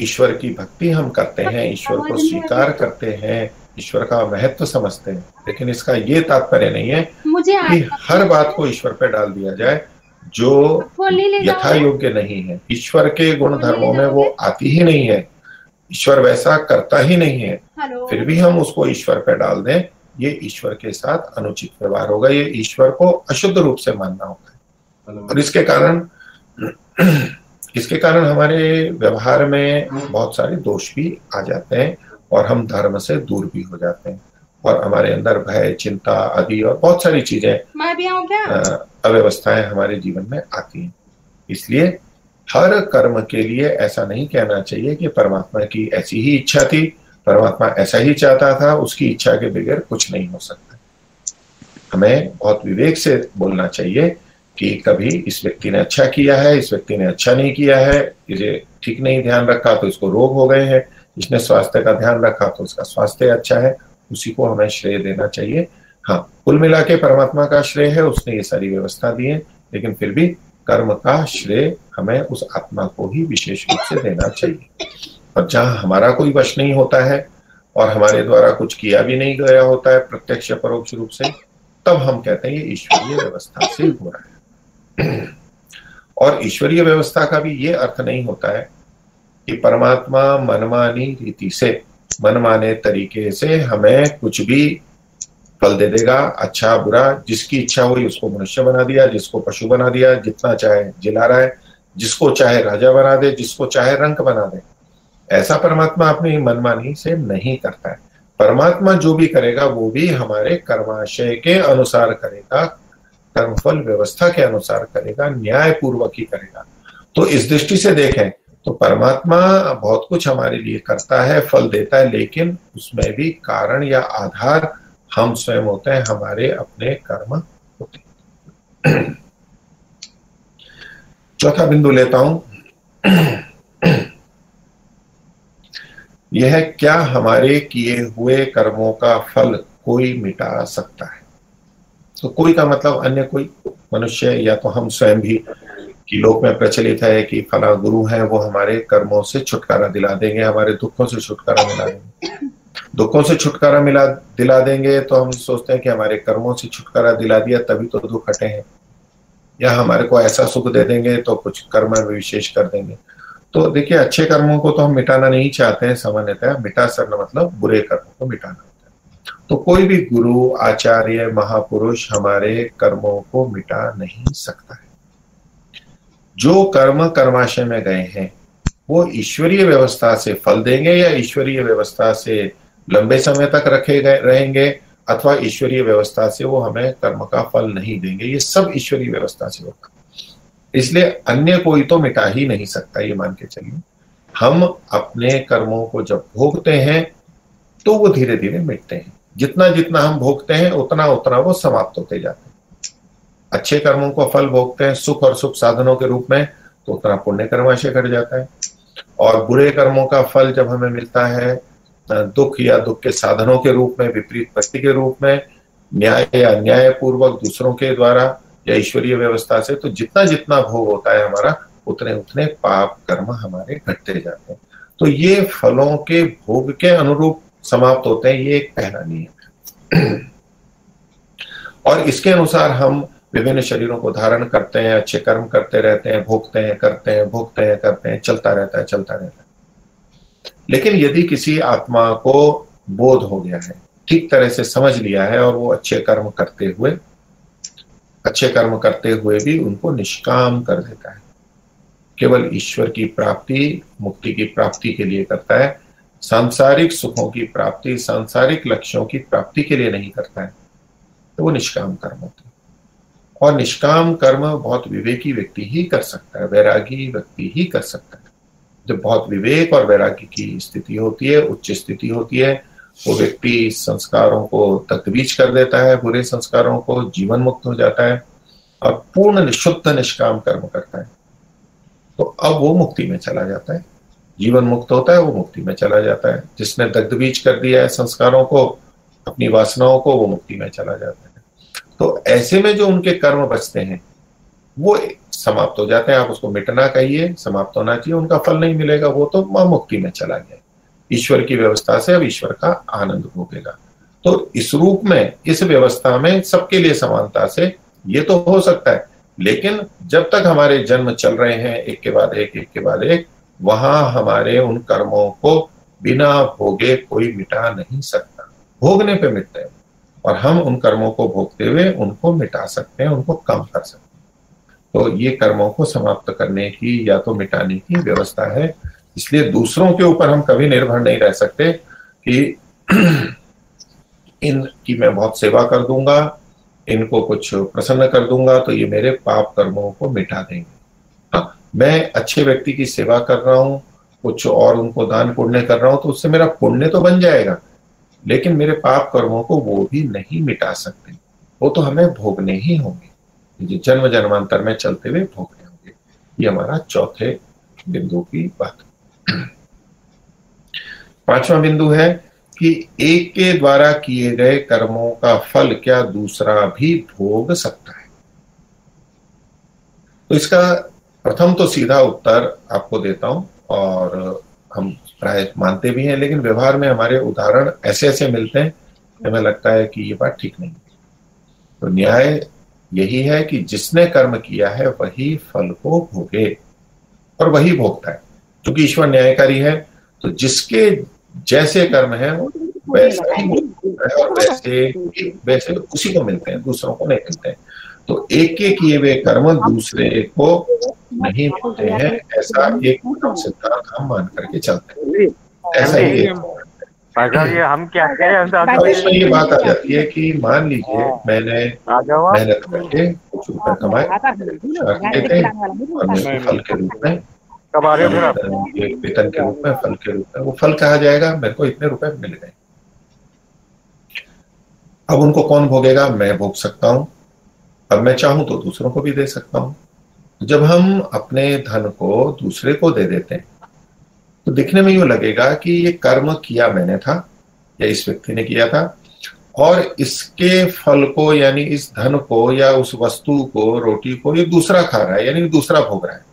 ईश्वर की भक्ति हम करते हैं ईश्वर को स्वीकार करते हैं ईश्वर का महत्व समझते हैं। लेकिन इसका ये तात्पर्य नहीं है कि हर बात को ईश्वर पे डाल दिया जाए जो यथा योग्य नहीं है। ईश्वर के गुण धर्मों में वो आती ही नहीं है। ईश्वर वैसा करता ही नहीं है। फिर भी हम उसको ईश्वर पे डाल दें ये ईश्वर के साथ अनुचित व्यवहार होगा। ये ईश्वर को अशुद्ध रूप से मानना होता है और इसके कारण इसके कारण हमारे व्यवहार में बहुत सारे दोष भी आ जाते हैं और हम धर्म से दूर भी हो जाते हैं और हमारे अंदर भय चिंता आदि और बहुत सारी चीज़ें अव्यवस्थाएँ हमारे जीवन में आती हैं। इसलिए हर कर्म के लिए ऐसा नहीं कहना चाहिए कि परमात्मा की ऐसी ही इच्छा थी परमात्मा ऐसा ही चाहता था उसकी इच्छा के बगैर कुछ नहीं हो सकता। हमें बहुत विवेक से बोलना चाहिए कि कभी इस व्यक्ति ने अच्छा किया है, इस व्यक्ति ने अच्छा नहीं किया है, इसे ठीक नहीं ध्यान रखा तो इसको रोग हो गए हैं। इसने स्वास्थ्य का ध्यान रखा तो उसका स्वास्थ्य अच्छा है, उसी को हमें श्रेय देना चाहिए। हाँ कुल मिला के परमात्मा का श्रेय है, उसने ये सारी व्यवस्था दी है, लेकिन फिर भी कर्म का श्रेय हमें उस आत्मा को ही विशेष रूप से देना चाहिए। और जहाँ हमारा कोई वश नहीं होता है और हमारे द्वारा कुछ किया भी नहीं गया होता है, प्रत्यक्ष परोक्ष रूप से, तब हम कहते हैं ये ईश्वरीय व्यवस्था से हो रहा है। *clears throat* और ईश्वरीय व्यवस्था का भी ये अर्थ नहीं होता है कि परमात्मा मनमानी रीति से, मनमाने तरीके से हमें कुछ भी फल दे देगा अच्छा बुरा, जिसकी इच्छा हुई उसको मनुष्य बना दिया, जिसको पशु बना दिया, जितना चाहे जिला रहा है जिसको चाहे राजा बना दे, जिसको चाहे रंक बना दे। ऐसा परमात्मा अपनी मनमानी से नहीं करता है। परमात्मा जो भी करेगा, वो भी हमारे कर्माशय के अनुसार करेगा। कर्मफल व्यवस्था के अनुसार करेगा न्याय पूर्वक ही करेगा। तो इस दृष्टि से देखें तो परमात्मा बहुत कुछ हमारे लिए करता है, फल देता है, लेकिन उसमें भी कारण या आधार हम स्वयं होते हैं, हमारे अपने कर्म होते *clears throat* चौथा बिंदु लेता हूँ। *clears throat* यह क्या हमारे किए हुए कर्मों का फल कोई मिटा सकता है? तो कोई का मतलब अन्य कोई मनुष्य या तो हम स्वयं भी कि लोक में प्रचलित है कि फला गुरु है, वो हमारे कर्मों से छुटकारा दिला देंगे, हमारे दुखों से छुटकारा मिला देंगे। दुखों से छुटकारा मिला, दिला देंगे तो हम सोचते हैं कि हमारे कर्मों से छुटकारा दिला दिया, तभी तो दुख हटे हैं। या हमारे को ऐसा सुख दे देंगे तो कुछ कर्म विशेष कर देंगे। तो देखिए, अच्छे कर्मों को तो हम मिटाना नहीं चाहते हैं सामान्यतः मिटा सकना मतलब बुरे कर्मों को मिटाना। तो कोई भी गुरु, आचार्य, महापुरुष हमारे कर्मों को मिटा नहीं सकता है। जो कर्म कर्माशय में गए हैं, वो ईश्वरीय व्यवस्था से फल देंगे या ईश्वरीय व्यवस्था से लंबे समय तक रखे गए रहेंगे, अथवा ईश्वरीय व्यवस्था से वो हमें कर्म का फल नहीं देंगे? ये सब ईश्वरीय व्यवस्था से होगा। इसलिए अन्य कोई तो मिटा ही नहीं सकता, ये मान के चलिए। हम अपने कर्मों को जब भोगते हैं तो वो धीरे धीरे मिटते हैं। जितना जितना हम भोगते हैं, उतना उतना वो समाप्त होते जाते हैं। अच्छे कर्मों को फल भोगते हैं, सुख और सुख साधनों के रूप में तो उतना पुण्य कर्माशय घट जाता है। और बुरे कर्मों का फल जब हमें मिलता है दुख या दुख के साधनों के रूप में, विपरीत भक्ति के रूप में, न्याय या न्याय पूर्वक दूसरों के द्वारा या ईश्वरीय व्यवस्था से तो जितना जितना भोग होता है हमारा, उतने उतने पाप कर्म हमारे घटते जाते हैं। तो ये फलों के भोग के अनुरूप समाप्त होते हैं, ये एक पहला नियम है। *clears throat* और इसके अनुसार हम विभिन्न शरीरों को धारण करते हैं, अच्छे कर्म करते रहते हैं, भोगते हैं, करते हैं, भोगते हैं, करते हैं, चलता रहता है, चलता रहता है। लेकिन यदि किसी आत्मा को बोध हो गया है, ठीक तरह से समझ लिया है और वो अच्छे कर्म करते हुए, अच्छे कर्म करते हुए भी उनको निष्काम कर देता है। केवल ईश्वर की प्राप्ति, मुक्ति की प्राप्ति के लिए करता है सांसारिक सुखों की प्राप्ति सांसारिक लक्ष्यों की प्राप्ति के लिए नहीं करता है तो वो निष्काम कर्म होता है। और निष्काम कर्म बहुत विवेकी व्यक्ति ही कर सकता है, वैरागी व्यक्ति ही कर सकता है। जब बहुत विवेक और वैराग्य की स्थिति होती है, उच्च स्थिति होती है, वो व्यक्ति संस्कारों को तकबीज कर देता है, बुरे संस्कारों को जीवन मुक्त हो जाता है और पूर्ण निशुद्ध निष्काम कर्म करता है तो अब वो मुक्ति में चला जाता है। जीवन मुक्त होता है, वो मुक्ति में चला जाता है। जिसने दग्धबीज कर दिया है संस्कारों को, अपनी वासनाओं को, वो मुक्ति में चला जाता है। तो ऐसे में जो उनके कर्म बचते हैं, वो समाप्त हो जाते हैं। आप उसको मिटना कहिए, समाप्त होना चाहिए, उनका फल नहीं मिलेगा, वो तो माँ मुक्ति में चला गया ईश्वर की व्यवस्था से अब ईश्वर का आनंद भोगेगा। तो इस रूप में, इस व्यवस्था में सबके लिए समानता से ये तो हो सकता है। लेकिन जब तक हमारे जन्म चल रहे हैं, एक के बाद एक एक के बाद एक वहाँ हमारे उन कर्मों को बिना भोगे कोई मिटा नहीं सकता। भोगने पे मिटते हैं। और हम उन कर्मों को भोगते हुए उनको मिटा सकते हैं, उनको कम कर सकते हैं। तो ये कर्मों को समाप्त करने की या तो मिटाने की व्यवस्था है। इसलिए दूसरों के ऊपर हम कभी निर्भर नहीं रह सकते कि *clears throat* इनकी मैं बहुत सेवा कर दूँगा, इनको कुछ प्रसन्न कर दूँगा तो ये मेरे पाप कर्मों को मिटा देंगे। मैं अच्छे व्यक्ति की सेवा कर रहा हूँ, कुछ और उनको दान पुण्य कर रहा हूँ तो उससे मेरा पुण्य तो बन जाएगा। लेकिन मेरे पाप कर्मों को वो भी नहीं मिटा सकते। वो तो हमें भोगने ही होंगे। जो जन्म जन्मांतर में चलते हुए भोगने होंगे। ये हमारा चौथे बिंदु की बात। पांचवा बिंदु है कि एक के द्वारा किए गए कर्मों का फल क्या दूसरा भी भोग सकता है? तो इसका प्रथम तो सीधा उत्तर आपको देता हूँ और हम प्राय मानते भी हैं लेकिन व्यवहार में हमारे उदाहरण ऐसे ऐसे मिलते हैं हमें लगता है कि ये बात ठीक नहीं तो न्याय यही है कि जिसने कर्म किया है वही फल को भोगे और वही भोगता है। क्योंकि ईश्वर न्यायकारी है तो जिसके जैसे कर्म है वैसे ही है और वैसे वैसे उसी को मिलते हैं दूसरों को नहीं मिलते हैं। तो एक के किए हुए कर्म दूसरे को नहीं मिलते हैं ऐसा एक सिद्धांत हम मान करके चलते हैं। ऐसा ही ये हम क्या तो इसमें ये बात आ जाती है कि मान लीजिए हाँ। मैंने मेहनत करके कुछ रुपए कमाए और फल के रूप में वेतन के रूप में फल के रूप में वो फल कहा जाएगा? मेरे को इतने रुपए मिल गए। अब उनको कौन भोगेगा? मैं भोग सकता हूँ। अब मैं चाहूँ तो दूसरों को भी दे सकता हूँ। जब हम अपने धन को दूसरे को दे देते हैं तो दिखने में यूँ लगेगा कि ये कर्म किया मैंने था, या इस व्यक्ति ने किया था, और इसके फल को, यानी इस धन को, या उस वस्तु को, रोटी को, ये दूसरा खा रहा है, यानी दूसरा भोग रहा है।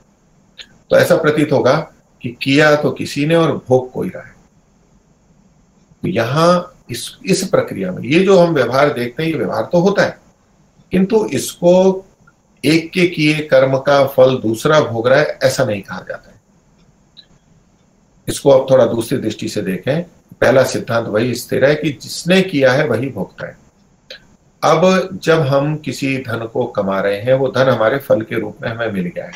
तो ऐसा प्रतीत होगा कि किया तो किसी ने और भोग कोई रहा है। तो यहाँ इस इस प्रक्रिया में, ये जो हम व्यवहार देखते हैं, ये व्यवहार तो होता है। किंतु इसको एक के किए कर्म का फल दूसरा भोग रहा है, ऐसा नहीं कहा जाता है। इसको आप थोड़ा दूसरी दृष्टि से देखें। पहला सिद्धांत वही स्थिर है कि जिसने किया है वही भोगता है। अब जब हम किसी धन को कमा रहे हैं, वो धन हमारे फल के रूप में हमें मिल गया है।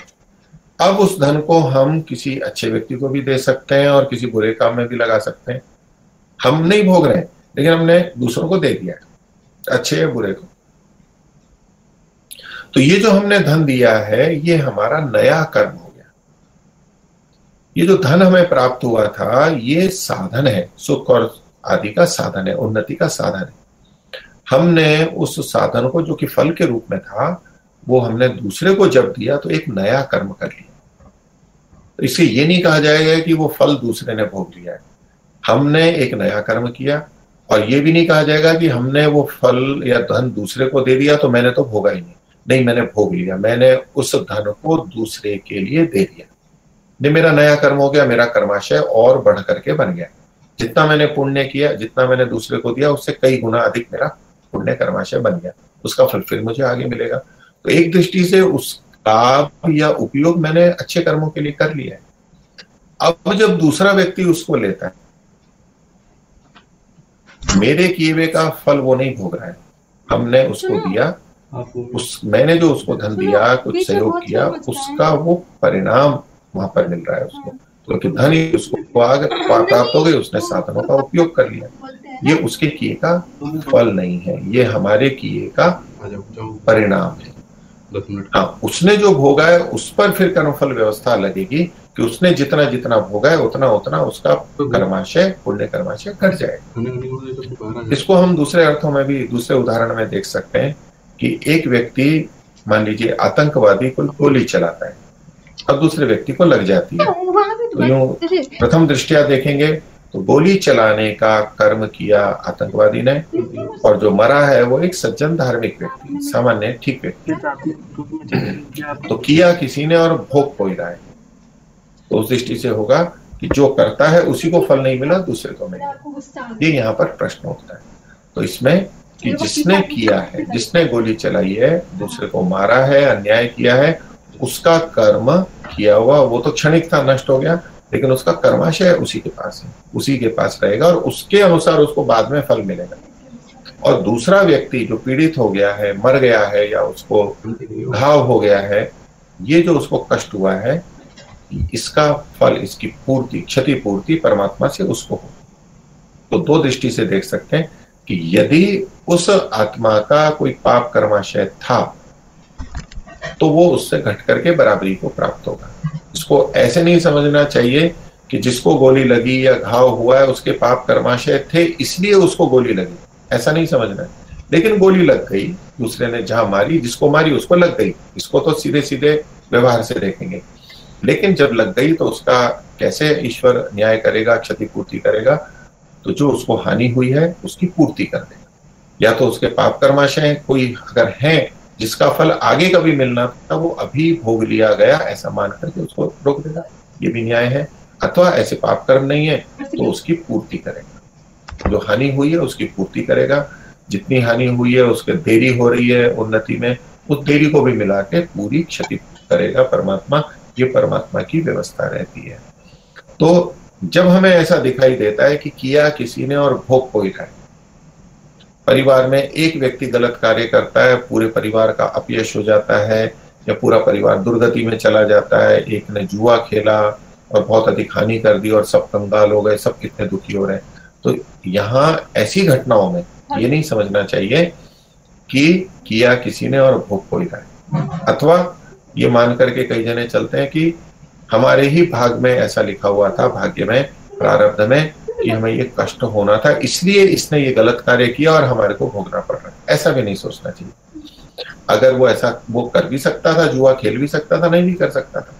अब उस धन को हम किसी अच्छे व्यक्ति को भी दे सकते हैं और किसी बुरे काम में भी लगा सकते हैं। हम नहीं भोग रहे, लेकिन हमने दूसरों को दे दिया अच्छे या बुरे को। तो ये जो हमने धन दिया है, ये हमारा नया कर्म हो गया। ये जो धन हमें प्राप्त हुआ था, ये साधन है। सुख और आदि का साधन है, उन्नति का साधन है। हमने उस साधन को, जो कि फल के रूप में था, वो हमने दूसरे को जब दिया तो एक नया कर्म कर लिया। तो इसे ये नहीं कहा जाएगा कि वो फल दूसरे ने भोग लिया है। हमने एक नया कर्म किया, और ये भी नहीं कहा जाएगा कि हमने वो फल या धन दूसरे को दे दिया तो मैंने तो भोगा ही नहीं। नहीं मैंने भोग लिया। मैंने उस धन को दूसरे के लिए दे दिया। नहीं मेरा नया कर्म हो गया मेरा कर्माशय और बढ़ करके बन गया। जितना मैंने पुण्य किया जितना मैंने दूसरे को दिया उससे कई गुना अधिक मेरा पुण्य कर्माशय बन गया। उसका फल फिर मुझे आगे मिलेगा। तो एक दृष्टि से उसका या उपयोग मैंने अच्छे कर्मों के लिए कर लिया है। अब जब दूसरा व्यक्ति उसको लेता है मेरे किए हुए का फल वो नहीं भोग रहा है। हमने उसको दिया उस मैंने जो उसको धन दिया कुछ सहयोग किया उसका वो परिणाम वहाँ पर मिल रहा है उसको। क्योंकि तो धन ही उसको आगे प्राप्त हो गई उसने साधनों का उपयोग कर लिया। ये उसके किए का फल नहीं है ये हमारे किए का परिणाम है। हाँ उसने जो भोगा है उस पर फिर कर्मफल व्यवस्था लगेगी कि उसने जितना जितना भोगा है उतना उतना उसका कर्माशय पुण्य कर्माशय घट जाएगा। इसको हम दूसरे अर्थों में भी दूसरे उदाहरण में देख सकते हैं। कि एक व्यक्ति मान लीजिए आतंकवादी को गोली चलाता है और दूसरे व्यक्ति को लग जाती है। तो यूँ प्रथम दृष्टिया देखेंगे तो गोली चलाने का कर्म किया आतंकवादी ने और जो मरा है वो एक सज्जन धार्मिक व्यक्ति सामान्य ठीक व्यक्ति। तो किया किसी ने और भोग कोई रहा है तो उस दृष्टि से होगा कि जो करता है उसी को फल नहीं मिला दूसरे को मिला। ये यहाँ पर प्रश्न उठता है। तो इसमें कि जिसने किया है जिसने गोली चलाई है दूसरे को मारा है अन्याय किया है उसका कर्म किया हुआ वो तो क्षणिक था नष्ट हो गया लेकिन उसका कर्माशय उसी के पास है उसी के पास रहेगा और उसके अनुसार उसको बाद में फल मिलेगा। और दूसरा व्यक्ति जो पीड़ित हो गया है मर गया है या उसको घाव हो गया है ये जो उसको कष्ट हुआ है इसका फल इसकी पूर्ति क्षतिपूर्ति परमात्मा से उसको हो तो दो दृष्टि से देख सकते हैं कि यदि उस आत्मा का कोई पाप कर्माशय था तो वो उससे घट करके बराबरी को प्राप्त होगा। इसको ऐसे नहीं समझना चाहिए कि जिसको गोली लगी या घाव हुआ है, उसके पाप कर्माशय थे, इसलिए उसको गोली लगी। ऐसा नहीं समझना। है लेकिन गोली लग गई, दूसरे ने जहाँ मारी, जिसको मारी, उसको लग गई। इसको तो सीधे सीधे व्यवहार से देखेंगे। लेकिन जब लग गई तो उसका कैसे ईश्वर न्याय करेगा, क्षतिपूर्ति करेगा? तो जो उसको हानि हुई है, उसकी पूर्ति कर देगा। या तो उसके पाप कर्माशय कोई अगर है, जिसका फल आगे कभी मिलना था वो अभी भोग लिया गया, ऐसा मान करके उसको रोक देगा। ये भी न्याय है। अथवा ऐसे पाप कर्म नहीं है तो उसकी पूर्ति करेगा। जो हानि हुई है, उसकी पूर्ति करेगा। जितनी हानि हुई है, उसके देरी हो रही है उन्नति में, उस देरी को भी मिला के पूरी क्षति करेगा परमात्मा। ये परमात्मा की व्यवस्था रहती है। तो जब हमें ऐसा दिखाई देता है कि किया किसी ने और भोग कोई है परिवार में एक व्यक्ति गलत कार्य करता है, पूरे परिवार का अपयश हो जाता है, या पूरा परिवार दुर्गति में चला जाता है, एक ने जुआ खेला और बहुत अधिक हानि कर दी और सब कंगाल हो गए, सब कितने दुखी हो रहे हैं। तो यहाँ ऐसी घटनाओं में ये नहीं समझना चाहिए कि किया किसी ने और भोग कोई रहा है अथवा ये मान करके कई जने चलते हैं कि हमारे ही भाग में ऐसा लिखा हुआ था, भाग्य में, प्रारब्ध में, कि हमें ये कष्ट होना था, इसलिए इसने ये गलत कार्य किया और हमारे को भोगना पड़ रहा है। ऐसा भी नहीं सोचना चाहिए। अगर वो ऐसा, वो कर भी सकता था, जुआ खेल भी सकता था, नहीं भी कर सकता था।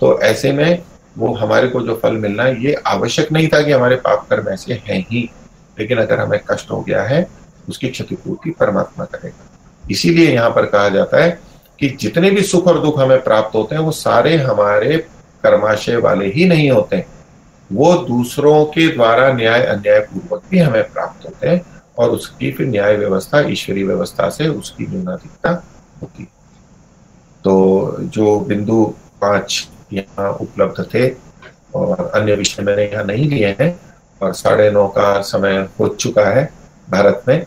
तो ऐसे में वो हमारे को जो फल मिलना है, ये आवश्यक नहीं था कि हमारे पाप कर्म ऐसे हैं ही। लेकिन अगर हमें कष्ट हो गया है, उसकी क्षतिपूर्ति परमात्मा करेगा। इसीलिए यहाँ पर कहा जाता है कि जितने भी सुख और दुख हमें प्राप्त होते हैं, वो सारे हमारे कर्माशय वाले ही नहीं होते। वो दूसरों के द्वारा न्याय अन्याय पूर्वक भी हमें प्राप्त होते हैं और उसकी फिर न्याय व्यवस्था, ईश्वरीय व्यवस्था से उसकी न्यूनाधिकता होती तो जो बिंदु पाँच यहाँ उपलब्ध थे और अन्य विषय मैंने यहाँ नहीं लिए हैं और साढ़े नौ का समय हो चुका है भारत में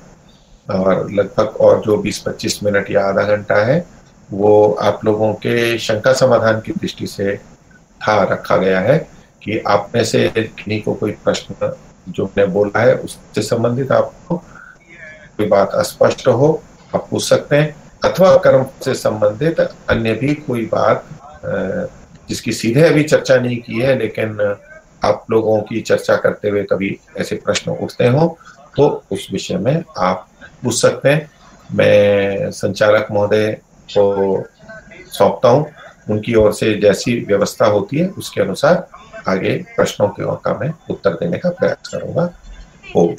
और लगभग और जो 20-25 मिनट या आधा घंटा है, वो आप लोगों के शंका समाधान की दृष्टि से था रखा गया है कि आप में से किन्हीं को कोई प्रश्न जो मैंने बोला है, उससे संबंधित आपको कोई बात अस्पष्ट हो, आप पूछ सकते हैं। अथवा कर्म से संबंधित अन्य भी कोई बात जिसकी सीधे अभी चर्चा नहीं की है, लेकिन आप लोगों की चर्चा करते हुए कभी ऐसे प्रश्न उठते हो तो उस विषय में आप पूछ सकते हैं। मैं संचालक महोदय को सौंपता हूँ। उनकी ओर से जैसी व्यवस्था होती है, उसके अनुसार आगे प्रश्नों के का मैं उत्तर देने का प्रयास करूँगा। ओम